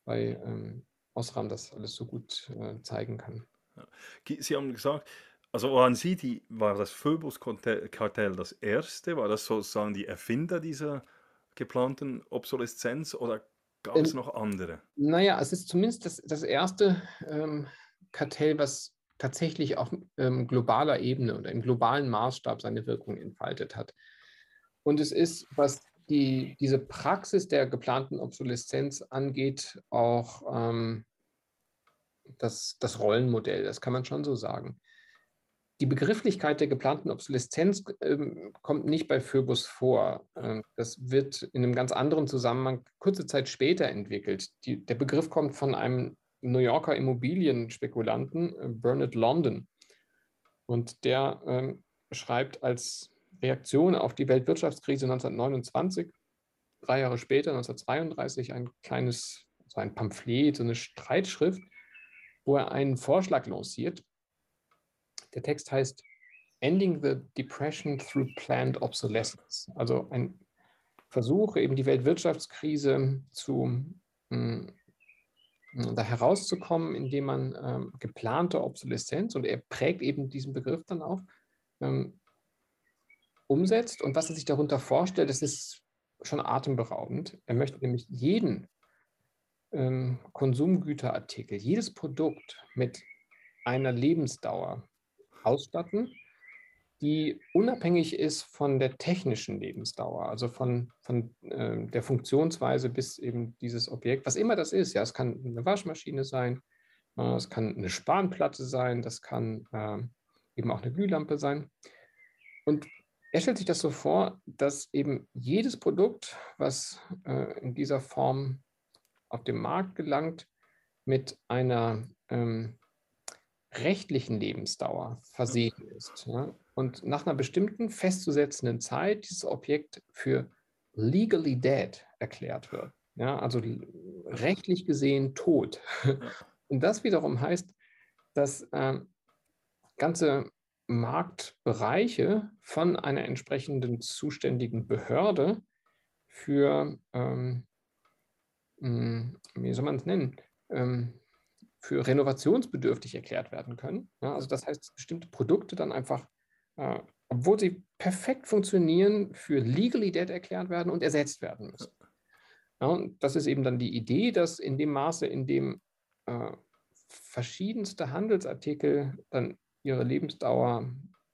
bei ähm, Osram das alles so gut äh, zeigen kann. Sie haben gesagt, also waren Sie, die, war das Phobos-Kartell das erste? War das sozusagen die Erfinder dieser geplanten Obsoleszenz oder gab es ähm, noch andere? Naja, es ist zumindest das, das erste ähm, Kartell, was tatsächlich auf ähm, globaler Ebene oder im globalen Maßstab seine Wirkung entfaltet hat. Und es ist, was die, diese Praxis der geplanten Obsoleszenz angeht, auch ähm, das, das Rollenmodell, das kann man schon so sagen. Die Begrifflichkeit der geplanten Obsoleszenz ähm, kommt nicht bei Phobos vor. Ähm, das wird in einem ganz anderen Zusammenhang kurze Zeit später entwickelt. Die, der Begriff kommt von einem New Yorker Immobilienspekulanten, äh, Bernard London. Und der ähm, schreibt als Reaktion auf die Weltwirtschaftskrise 1929, drei Jahre später, 1932, ein kleines, so ein Pamphlet, so eine Streitschrift, wo er einen Vorschlag lanciert. Der Text heißt Ending the Depression through Planned Obsolescence. Also ein Versuch, eben die Weltwirtschaftskrise zu mh, hm, da herauszukommen, indem man ähm, geplante Obsoleszenz, und er prägt eben diesen Begriff dann auch, ähm, umsetzt. Und was er sich darunter vorstellt, das ist schon atemberaubend. Er möchte nämlich jeden ähm, Konsumgüterartikel, jedes Produkt mit einer Lebensdauer ausstatten, die unabhängig ist von der technischen Lebensdauer, also von, von äh, der Funktionsweise bis eben dieses Objekt, was immer das ist. Ja, es kann eine Waschmaschine sein, äh, es kann eine Spanplatte sein, das kann äh, eben auch eine Glühlampe sein. Und er stellt sich das so vor, dass eben jedes Produkt, was äh, in dieser Form auf den Markt gelangt, mit einer ähm, rechtlichen Lebensdauer versehen ist. Ja? Und nach einer bestimmten festzusetzenden Zeit dieses Objekt für legally dead erklärt wird. Ja? Also rechtlich gesehen tot. Und das wiederum heißt, dass ähm, ganze Marktbereiche von einer entsprechenden zuständigen Behörde für, ähm, hm, wie soll man es nennen, ähm, für renovationsbedürftig erklärt werden können. Ja, also das heißt, bestimmte Produkte dann einfach, äh, obwohl sie perfekt funktionieren, für legally dead erklärt werden und ersetzt werden müssen. Ja, und das ist eben dann die Idee, dass in dem Maße, in dem äh, verschiedenste Handelsartikel dann ihre Lebensdauer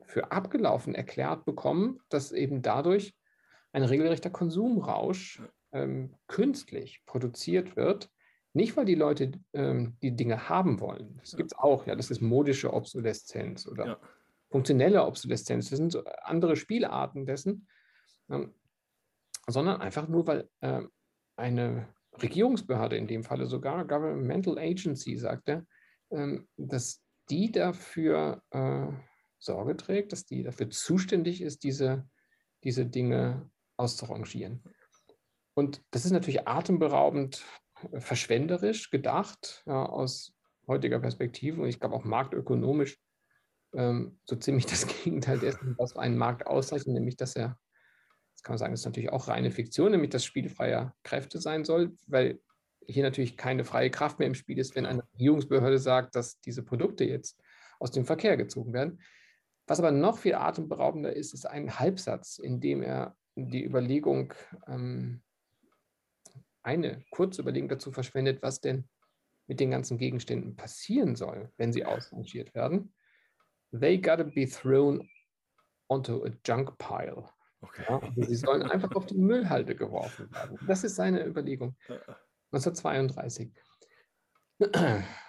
für abgelaufen erklärt bekommen, dass eben dadurch ein regelrechter Konsumrausch ähm, künstlich produziert wird. Nicht, weil die Leute ähm, die Dinge haben wollen. Das gibt es auch, ja, das ist modische Obsoleszenz oder ja. funktionelle Obsoleszenz. Das sind so andere Spielarten dessen, ähm, sondern einfach nur, weil äh, eine Regierungsbehörde, in dem Falle sogar Governmental Agency, sagt er, ähm, dass die dafür äh, Sorge trägt, dass die dafür zuständig ist, diese, diese Dinge auszurangieren. Und das ist natürlich atemberaubend äh, verschwenderisch gedacht ja, aus heutiger Perspektive und ich glaube auch marktökonomisch ähm, so ziemlich das Gegenteil dessen, was einen Markt auszeichnet, nämlich dass er, das kann man sagen, das ist natürlich auch reine Fiktion, nämlich dass Spiel freier Kräfte sein soll, weil hier natürlich keine freie Kraft mehr im Spiel ist, wenn eine Regierungsbehörde sagt, dass diese Produkte jetzt aus dem Verkehr gezogen werden. Was aber noch viel atemberaubender ist, ist ein Halbsatz, in dem er die Überlegung, ähm, eine kurze Überlegung dazu verschwendet, was denn mit den ganzen Gegenständen passieren soll, wenn sie ausrangiert werden. They gotta be thrown onto a junk pile. Okay. Ja, also sie sollen einfach auf die Müllhalde geworfen werden. Das ist seine Überlegung. 1932.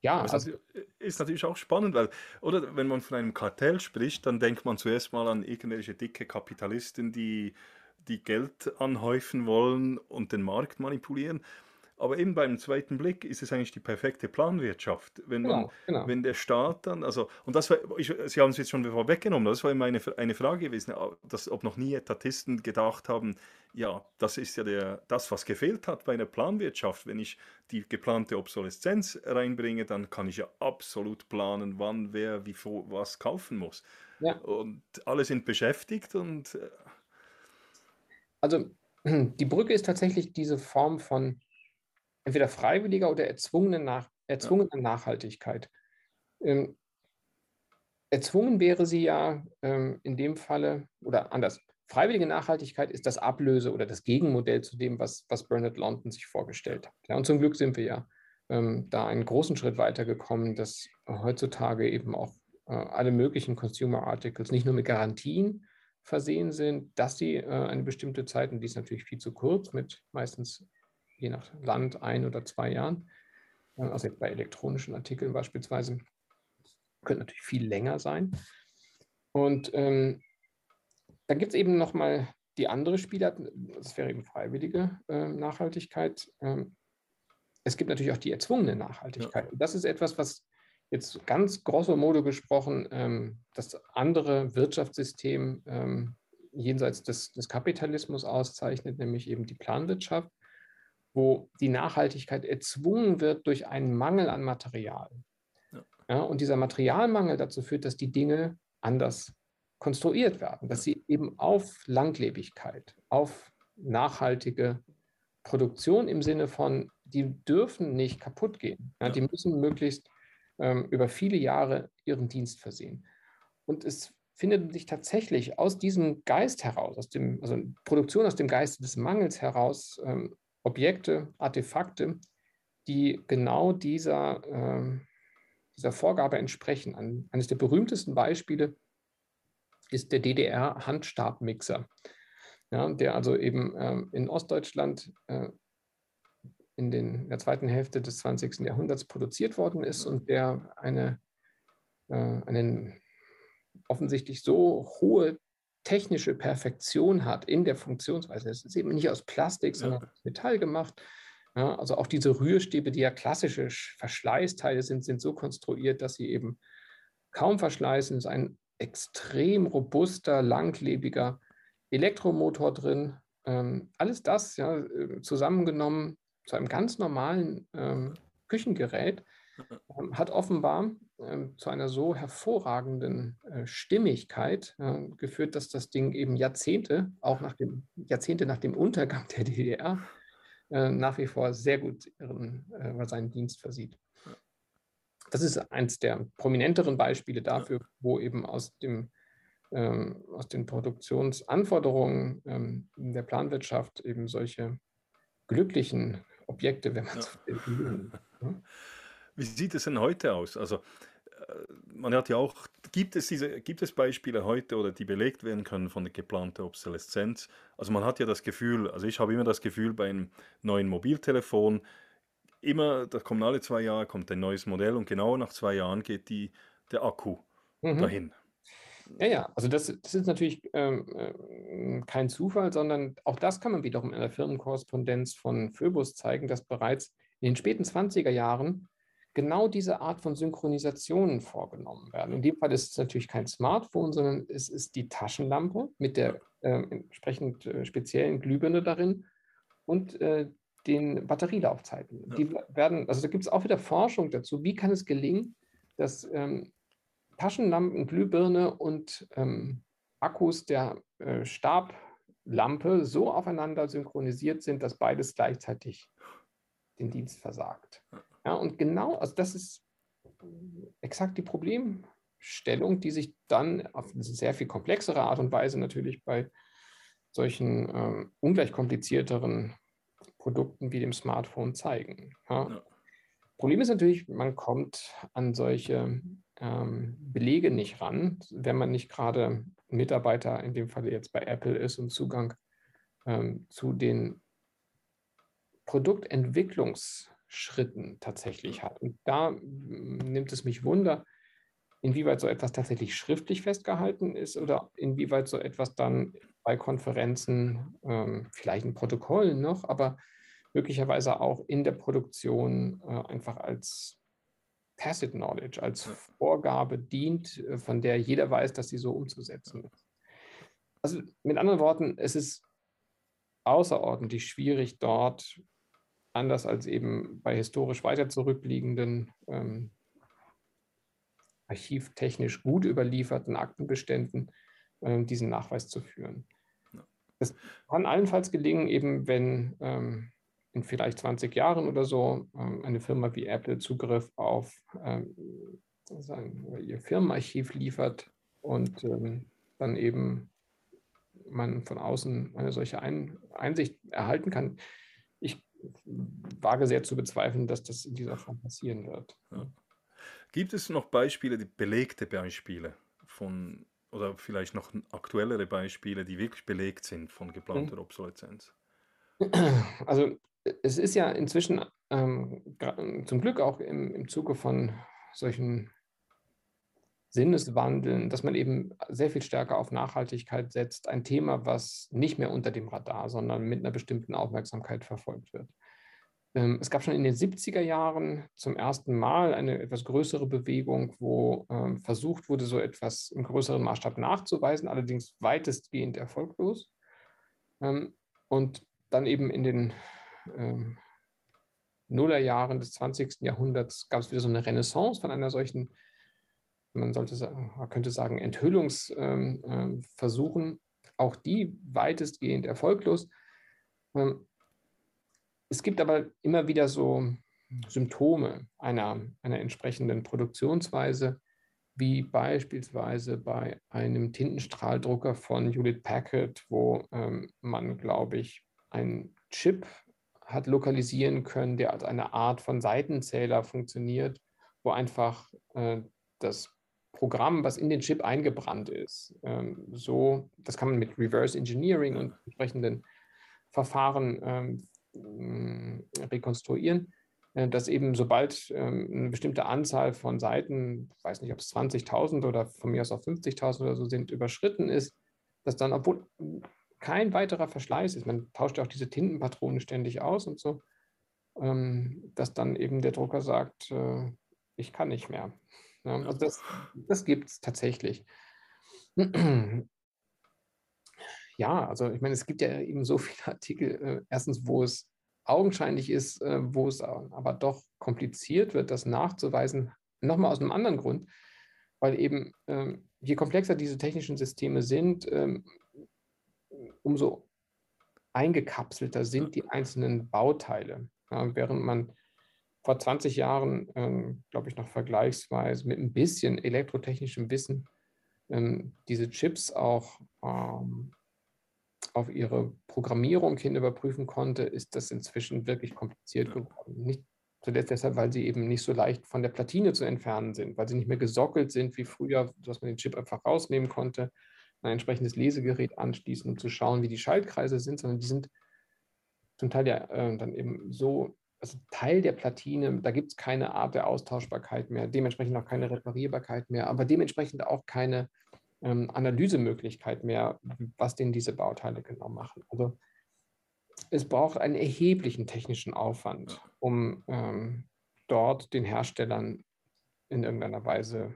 Ja, das also, ist natürlich auch spannend, weil, oder wenn man von einem Kartell spricht, dann denkt man zuerst mal an irgendwelche dicke Kapitalisten, die, die Geld anhäufen wollen und den Markt manipulieren. Aber eben beim zweiten Blick ist es eigentlich die perfekte Planwirtschaft. Wenn, man, genau, genau. wenn der Staat dann, also, und das war, ich, Sie haben es jetzt schon vorweggenommen, das war immer eine, eine Frage gewesen, dass, ob noch nie Etatisten gedacht haben, ja, das ist ja der, das, was gefehlt hat bei einer Planwirtschaft. Wenn ich die geplante Obsoleszenz reinbringe, dann kann ich ja absolut planen, wann wer wie was kaufen muss. Ja. Und alle sind beschäftigt und. Äh, also, die Brücke ist tatsächlich diese Form von entweder freiwilliger oder erzwungenen, Nach erzwungener. Nachhaltigkeit. Ähm, erzwungen wäre sie ja ähm, in dem Falle, oder anders, freiwillige Nachhaltigkeit ist das Ablöse oder das Gegenmodell zu dem, was, was Bernard London sich vorgestellt hat. Ja, und zum Glück sind wir ja ähm, da einen großen Schritt weitergekommen, dass heutzutage eben auch äh, alle möglichen Consumer Articles nicht nur mit Garantien versehen sind, dass sie äh, eine bestimmte Zeit, und die ist natürlich viel zu kurz, mit meistens je nach Land ein oder zwei Jahren. Äh, also bei elektronischen Artikeln beispielsweise könnte natürlich viel länger sein. Und ähm, dann gibt es eben nochmal die andere Spielart, das wäre eben freiwillige äh, Nachhaltigkeit. Ähm, es gibt natürlich auch die erzwungene Nachhaltigkeit. Ja. Das ist etwas, was jetzt ganz grosso modo gesprochen ähm, das andere Wirtschaftssystem ähm, jenseits des, des Kapitalismus auszeichnet, nämlich eben die Planwirtschaft, wo die Nachhaltigkeit erzwungen wird durch einen Mangel an Material. Ja. Ja, und dieser Materialmangel dazu führt, dass die Dinge anders konstruiert werden, dass sie eben auf Langlebigkeit, auf nachhaltige Produktion im Sinne von, die dürfen nicht kaputt gehen. Ja, die müssen möglichst ähm, über viele Jahre ihren Dienst versehen. Und es findet sich tatsächlich aus diesem Geist heraus, aus dem, also Produktion aus dem Geist des Mangels heraus, ähm, Objekte, Artefakte, die genau dieser, ähm, dieser Vorgabe entsprechen. Ein, eines der berühmtesten Beispiele ist der DDR-Handstabmixer, ja, der also eben ähm, in Ostdeutschland äh, in, den, in der zweiten Hälfte des 20. Jahrhunderts produziert worden ist und der eine, äh, einen offensichtlich so hohe technische Perfektion hat in der Funktionsweise. Es ist eben nicht aus Plastik, sondern aus Metall gemacht. Ja, also auch diese Rührstäbe, die ja klassische Verschleißteile sind, sind so konstruiert, dass sie eben kaum verschleißen. Es ist ein extrem robuster, langlebiger Elektromotor drin. Ähm, alles das ja, äh, zusammengenommen zu einem ganz normalen ähm, Küchengerät hat offenbar ähm, zu einer so hervorragenden äh, Stimmigkeit äh, geführt, dass das Ding eben Jahrzehnte, auch nach dem, Jahrzehnte nach dem Untergang der DDR, äh, nach wie vor sehr gut ihren, äh, seinen Dienst versieht. Das ist eines der prominenteren Beispiele dafür, wo eben aus, dem, ähm, aus den Produktionsanforderungen ähm, der Planwirtschaft eben solche glücklichen Objekte, wenn man so will. Wie sieht es denn heute aus? Also äh, man hat ja auch, gibt es diese, gibt es Beispiele heute oder die belegt werden können von der geplanten Obsoleszenz? Also man hat ja das Gefühl, also ich habe immer das Gefühl bei einem neuen Mobiltelefon, immer, da kommen alle zwei Jahre, kommt ein neues Modell und genau nach zwei Jahren geht die, der Akku mhm. dahin. Ja, ja, also das, das ist natürlich ähm, äh, kein Zufall, sondern auch das kann man wiederum in der Firmenkorrespondenz von Phoebus zeigen, dass bereits in den späten 20er Jahren genau diese Art von Synchronisationen vorgenommen werden. In dem Fall ist es natürlich kein Smartphone, sondern es ist die Taschenlampe mit der äh, entsprechend äh, speziellen Glühbirne darin und äh, den Batterielaufzeiten. Ja. Die werden, also da gibt es auch wieder Forschung dazu, wie kann es gelingen, dass ähm, Taschenlampen, Glühbirne und ähm, Akkus der äh, Stablampe so aufeinander synchronisiert sind, dass beides gleichzeitig den Dienst versagt. Ja, und genau, also das ist exakt die Problemstellung, die sich dann auf eine sehr viel komplexere Art und Weise natürlich bei solchen ähm, ungleich komplizierteren Produkten wie dem Smartphone zeigen. Ja. Ja. Problem ist natürlich, man kommt an solche ähm, Belege nicht ran, wenn man nicht gerade Mitarbeiter, in dem Fall jetzt bei Apple ist und Zugang ähm, zu den Produktentwicklungsschritten tatsächlich hat. Und da nimmt es mich Wunder, inwieweit so etwas tatsächlich schriftlich festgehalten ist oder inwieweit so etwas dann bei Konferenzen, ähm, vielleicht in Protokollen noch, aber möglicherweise auch in der Produktion äh, einfach als Tacit Knowledge, als Vorgabe dient, äh, von der jeder weiß, dass sie so umzusetzen ist. Also mit anderen Worten, es ist außerordentlich schwierig dort, anders als eben bei historisch weiter zurückliegenden, ähm, archivtechnisch gut überlieferten Aktenbeständen, äh, diesen Nachweis zu führen. Das kann allenfalls gelingen, eben wenn ähm, in vielleicht 20 Jahren oder so ähm, eine Firma wie Apple Zugriff auf ähm, ihr Firmenarchiv liefert und ähm, dann eben man von außen eine solche Ein Einsicht erhalten kann. Wage sehr zu bezweifeln, dass das in dieser Form passieren wird. Ja. Gibt es noch Beispiele, die belegte Beispiele von oder vielleicht noch aktuellere Beispiele, die wirklich belegt sind von geplanter hm. Obsoleszenz? Also es ist ja inzwischen ähm, zum Glück auch im, im Zuge von solchen Sinneswandeln, dass man eben sehr viel stärker auf Nachhaltigkeit setzt. Ein Thema, was nicht mehr unter dem Radar, sondern mit einer bestimmten Aufmerksamkeit verfolgt wird. ähm, es gab schon in den 70er Jahren zum ersten Mal eine etwas größere Bewegung, wo ähm, versucht wurde, so etwas im größeren Maßstab nachzuweisen, allerdings weitestgehend erfolglos. Ähm, und dann eben in den Nullerjahren des 20. Jahrhunderts gab es wieder so eine Renaissance von einer solchen, man sollte man könnte sagen, Enthüllungsversuchen, auch die weitestgehend erfolglos. Es gibt aber immer wieder so Symptome einer, einer entsprechenden Produktionsweise, wie beispielsweise bei einem Tintenstrahldrucker von Hewlett Packard, wo ähm, man, glaube ich, einen Chip hat lokalisieren können, der als eine Art von Seitenzähler funktioniert, wo einfach äh, das Programm, was in den Chip eingebrannt ist, ähm, so, das kann man mit Reverse Engineering und entsprechenden Verfahren ähm, äh, rekonstruieren, äh, dass eben sobald ähm, eine bestimmte Anzahl von Seiten, ich weiß nicht, ob es 20.000 oder von mir aus auch 50.000 oder so sind, überschritten ist, dass dann, obwohl kein weiterer Verschleiß ist, man tauscht ja auch diese Tintenpatronen ständig aus und so, ähm, dass dann eben der Drucker sagt, äh, ich kann nicht mehr. Also das, das gibt es tatsächlich ja, also ich meine, es gibt ja eben so viele Artikel, äh, erstens, wo es augenscheinlich ist, äh, wo es aber doch kompliziert wird, das nachzuweisen. Nochmal aus einem anderen Grund, weil eben ähm, je komplexer diese technischen Systeme sind, ähm, umso eingekapselter sind die einzelnen Bauteile. Ja, während man vor 20 Jahren, ähm, glaube ich, noch vergleichsweise mit ein bisschen elektrotechnischem Wissen ähm, diese Chips auch ähm, auf ihre Programmierung hin überprüfen konnte, ist das inzwischen wirklich kompliziert geworden. Nicht zuletzt deshalb, weil sie eben nicht so leicht von der Platine zu entfernen sind, weil sie nicht mehr gesockelt sind wie früher, dass man den Chip einfach rausnehmen konnte, ein entsprechendes Lesegerät anschließen, um zu schauen, wie die Schaltkreise sind, sondern die sind zum Teil ja äh, dann eben so, also Teil der Platine, da gibt es keine Art der Austauschbarkeit mehr, dementsprechend auch keine Reparierbarkeit mehr, aber dementsprechend auch keine ähm, Analysemöglichkeit mehr, was denn diese Bauteile genau machen. Also es braucht einen erheblichen technischen Aufwand, um ähm, dort den Herstellern in irgendeiner Weise,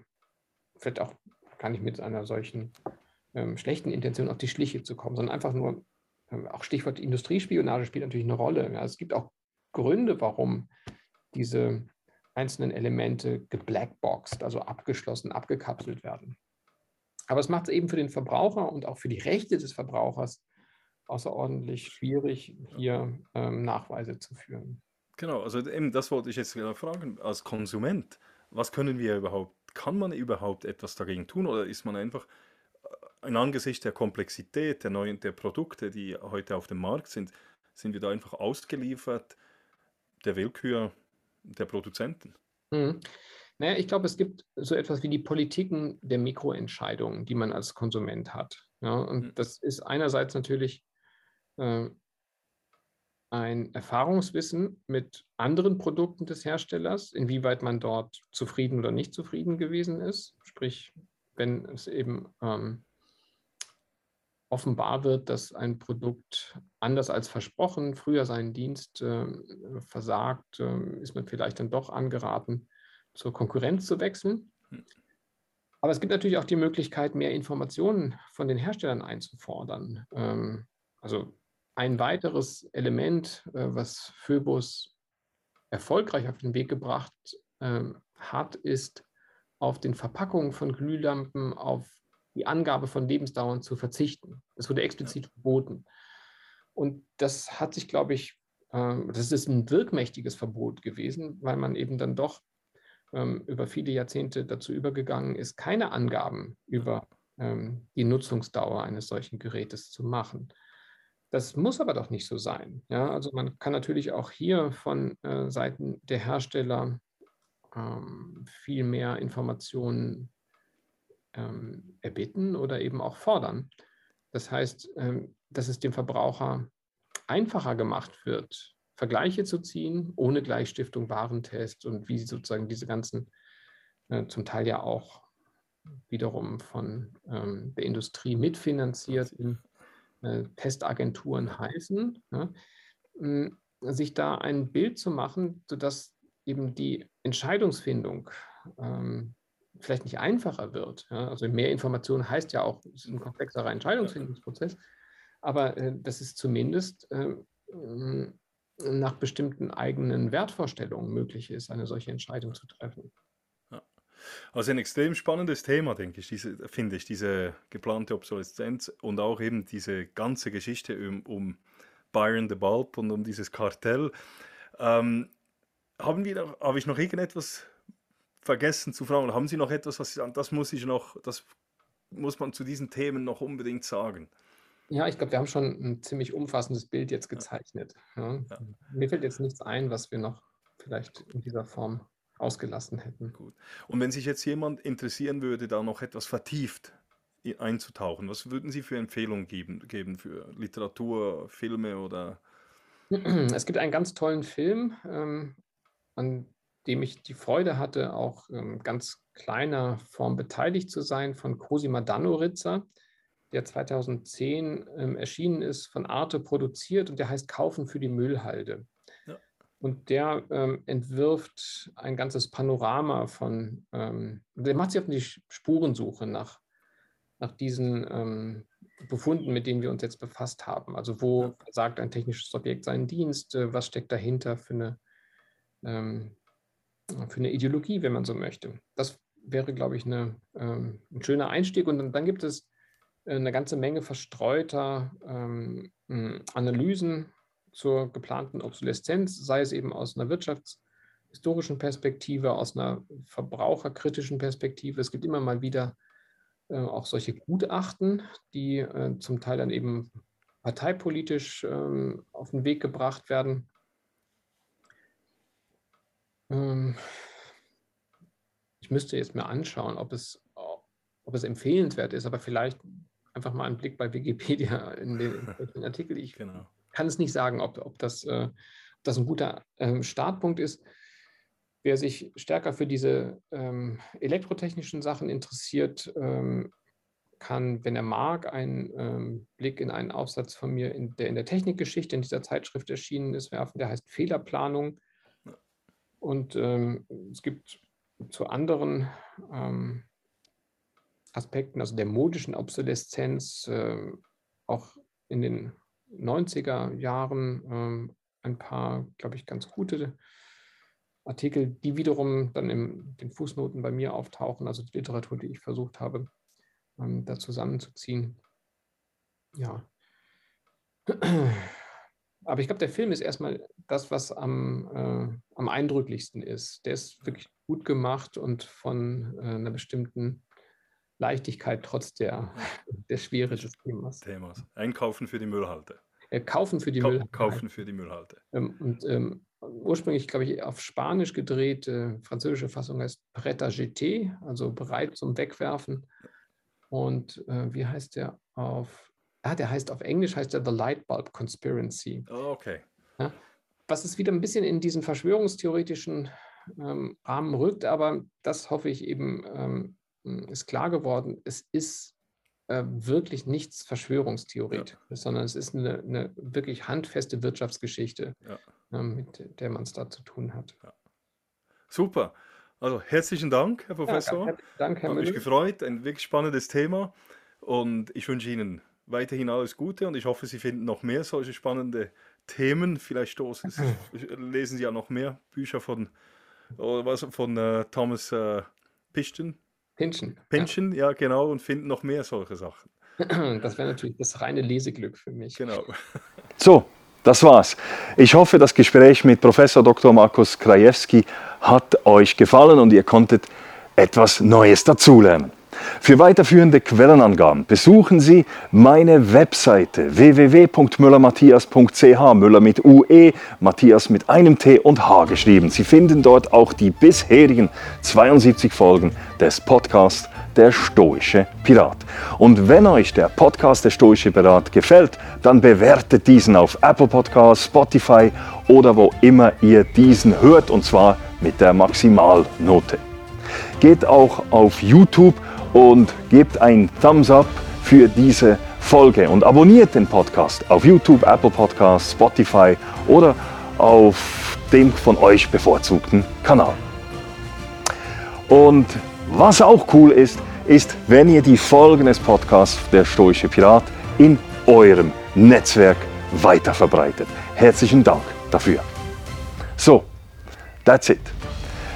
vielleicht auch gar nicht mit einer solchen ähm, schlechten Intention auf die Schliche zu kommen, sondern einfach nur, ähm, auch Stichwort Industriespionage spielt natürlich eine Rolle. Ja, es gibt auch Gründe, warum diese einzelnen Elemente geblackboxed, also abgeschlossen, abgekapselt werden. Aber es macht es eben für den Verbraucher und auch für die Rechte des Verbrauchers außerordentlich schwierig, hier ähm, Nachweise zu führen. Genau, also eben das wollte ich jetzt wieder fragen. Als Konsument, was können wir überhaupt, kann man überhaupt etwas dagegen tun oder ist man einfach äh, in Angesicht der Komplexität der neuen der Produkte, die heute auf dem Markt sind, sind wir da einfach ausgeliefert der Willkür der Produzenten? Mhm. Naja, ich glaube, es gibt so etwas wie die Politiken der Mikroentscheidungen, die man als Konsument hat. Ja, und mhm. das ist einerseits natürlich äh, ein Erfahrungswissen mit anderen Produkten des Herstellers, inwieweit man dort zufrieden oder nicht zufrieden gewesen ist. Sprich, wenn es eben ähm, offenbar wird, dass ein Produkt anders als versprochen früher seinen Dienst äh, versagt, äh, ist man vielleicht dann doch angeraten, zur Konkurrenz zu wechseln. Hm. Aber es gibt natürlich auch die Möglichkeit, mehr Informationen von den Herstellern einzufordern. Ähm, also ein weiteres Element, äh, was Phoebus erfolgreich auf den Weg gebracht ähm, hat, ist auf den Verpackungen von Glühlampen auf die Angabe von Lebensdauern zu verzichten. Das wurde explizit verboten. Und das hat sich, glaube ich, ähm, das ist ein wirkmächtiges Verbot gewesen, weil man eben dann doch ähm, über viele Jahrzehnte dazu übergegangen ist, keine Angaben über ähm, die Nutzungsdauer eines solchen Gerätes zu machen. Das muss aber doch nicht so sein. Ja? Also man kann natürlich auch hier von äh, Seiten der Hersteller ähm, viel mehr Informationen ähm, erbitten oder eben auch fordern. Das heißt, ähm, dass es dem Verbraucher einfacher gemacht wird, Vergleiche zu ziehen, ohne Gleichstiftung, Warentest und wie sozusagen diese ganzen, äh, zum Teil ja auch wiederum von ähm, der Industrie mitfinanzierten äh, Testagenturen heißen. Ne? sich da ein Bild zu machen, sodass eben die Entscheidungsfindung ähm, vielleicht nicht einfacher wird. Ja? Also mehr Information heißt ja auch, es ist ein komplexerer Entscheidungsfindungsprozess, aber äh, das ist zumindest äh, nach bestimmten eigenen Wertvorstellungen möglich ist, eine solche Entscheidung zu treffen. Also ein extrem spannendes Thema, denke ich, diese, finde ich, diese geplante Obsoleszenz und auch eben diese ganze Geschichte um, um Byron the Bulb und um dieses Kartell. Ähm, haben wir, habe ich noch irgendetwas vergessen zu fragen? Haben Sie noch etwas, was Sie sagen, das muss ich noch, das muss man zu diesen Themen noch unbedingt sagen? Ja, ich glaube, wir haben schon ein ziemlich umfassendes Bild jetzt gezeichnet. Ja. Ja. Mir fällt jetzt nichts ein, was wir noch vielleicht in dieser Form ausgelassen hätten. Gut. Und wenn sich jetzt jemand interessieren würde, da noch etwas vertieft einzutauchen, was würden Sie für Empfehlungen geben, geben für Literatur, Filme oder? Es gibt einen ganz tollen Film, ähm, an dem ich die Freude hatte, auch ähm, ganz kleiner Form beteiligt zu sein, von Cosima Danoritzer, der 2010 ähm, erschienen ist, von Arte produziert und der heißt Kaufen für die Müllhalde. Ja. Und der ähm, entwirft ein ganzes Panorama von, ähm, der macht sich auf die Spurensuche nach, nach diesen ähm, Befunden, mit denen wir uns jetzt befasst haben. Also wo ja. sagt ein technisches Objekt seinen Dienst, äh, was steckt dahinter für eine ähm, für eine Ideologie, wenn man so möchte. Das wäre, glaube ich, eine, ähm, ein schöner Einstieg. Und dann, dann, gibt es äh, eine ganze Menge verstreuter ähm, Analysen zur geplanten Obsoleszenz, sei es eben aus einer wirtschaftshistorischen Perspektive, aus einer verbraucherkritischen Perspektive. Es gibt immer mal wieder äh, auch solche Gutachten, die äh, zum Teil dann eben parteipolitisch ähm, auf den Weg gebracht werden. Ähm, ich müsste jetzt mir anschauen, ob es, ob es empfehlenswert ist, aber vielleicht einfach mal einen Blick bei Wikipedia in den, in den Artikel. Ich genau. kann es nicht sagen, ob, ob, das, äh, ob das ein guter ähm, Startpunkt ist. Wer sich stärker für diese ähm, elektrotechnischen Sachen interessiert, ähm, kann, wenn er mag, einen ähm, Blick in einen Aufsatz von mir, in, der in der Technikgeschichte in dieser Zeitschrift erschienen ist, werfen. Der heißt Fehlerplanung und ähm, es gibt zu anderen ähm, Aspekten, also der modischen Obsoleszenz, äh, auch in den 90er Jahren äh, ein paar, glaube ich, ganz gute Artikel, die wiederum dann in den Fußnoten bei mir auftauchen, also die Literatur, die ich versucht habe, ähm, da zusammenzuziehen. Ja. Aber ich glaube, der Film ist erstmal das, was am, äh, am eindrücklichsten ist. Der ist wirklich gut gemacht und von äh, einer bestimmten Leichtigkeit trotz der, der Schwere des Themas. Themas. Einkaufen für die Müllhalde. Äh, kaufen für die Ka Müllhalde. Kaufen für die Müllhalde. Ähm, und ähm, ursprünglich, glaube ich, auf Spanisch gedreht, äh, französische Fassung heißt Prêt à jeter, also bereit zum Wegwerfen. Und äh, wie heißt der auf Ah, der heißt auf Englisch heißt er The Light Bulb Conspiracy. Oh, okay. Ja, was es wieder ein bisschen in diesen verschwörungstheoretischen ähm, Rahmen rückt, aber das hoffe ich eben ähm, ist klar geworden. Es ist äh, wirklich nichts Verschwörungstheoretisches, ja. sondern es ist eine, eine, wirklich handfeste Wirtschaftsgeschichte, ja. äh, mit der man es da zu tun hat. Super. Also herzlichen Dank, Herr Professor. Ja, Danke, Herr Hat mich gefreut. Ein wirklich spannendes Thema. Und ich wünsche Ihnen weiterhin alles Gute und ich hoffe, Sie finden noch mehr solche spannende Themen. Vielleicht stoßen Sie, lesen Sie ja noch mehr Bücher von, oder was, von äh, Thomas äh, Pishton. Pinchen. Pinchen, ja. ja. genau, und finden noch mehr solche Sachen. Das wäre natürlich das reine Leseglück für mich. Genau. So, das war's. Ich hoffe, das Gespräch mit Professor Dr. Markus Krajewski hat euch gefallen und ihr konntet etwas Neues dazulernen. Für weiterführende Quellenangaben besuchen Sie meine Webseite www.müllermatthias.ch, Müller mit UE, Matthias mit einem T und H geschrieben. Sie finden dort auch die bisherigen 72 Folgen des Podcasts Der Stoische Pirat. Und wenn euch der Podcast Der Stoische Pirat gefällt, dann bewertet diesen auf Apple Podcasts, Spotify oder wo immer ihr diesen hört und zwar mit der Maximalnote. Geht auch auf YouTube und gebt ein Thumbs up für diese Folge und abonniert den Podcast auf YouTube, Apple Podcasts, Spotify oder auf dem von euch bevorzugten Kanal. Und was auch cool ist, ist, wenn ihr die Folgen des Podcasts Der Stoische Pirat in eurem Netzwerk weiterverbreitet. Herzlichen Dank dafür. So, that's it.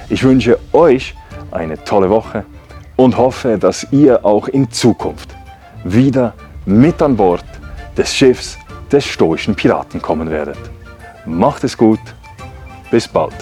Ich wünsche euch eine tolle Woche und hoffe, dass ihr auch in Zukunft wieder mit an Bord des Schiffs des stoischen Piraten kommen werdet. Macht es gut, bis bald.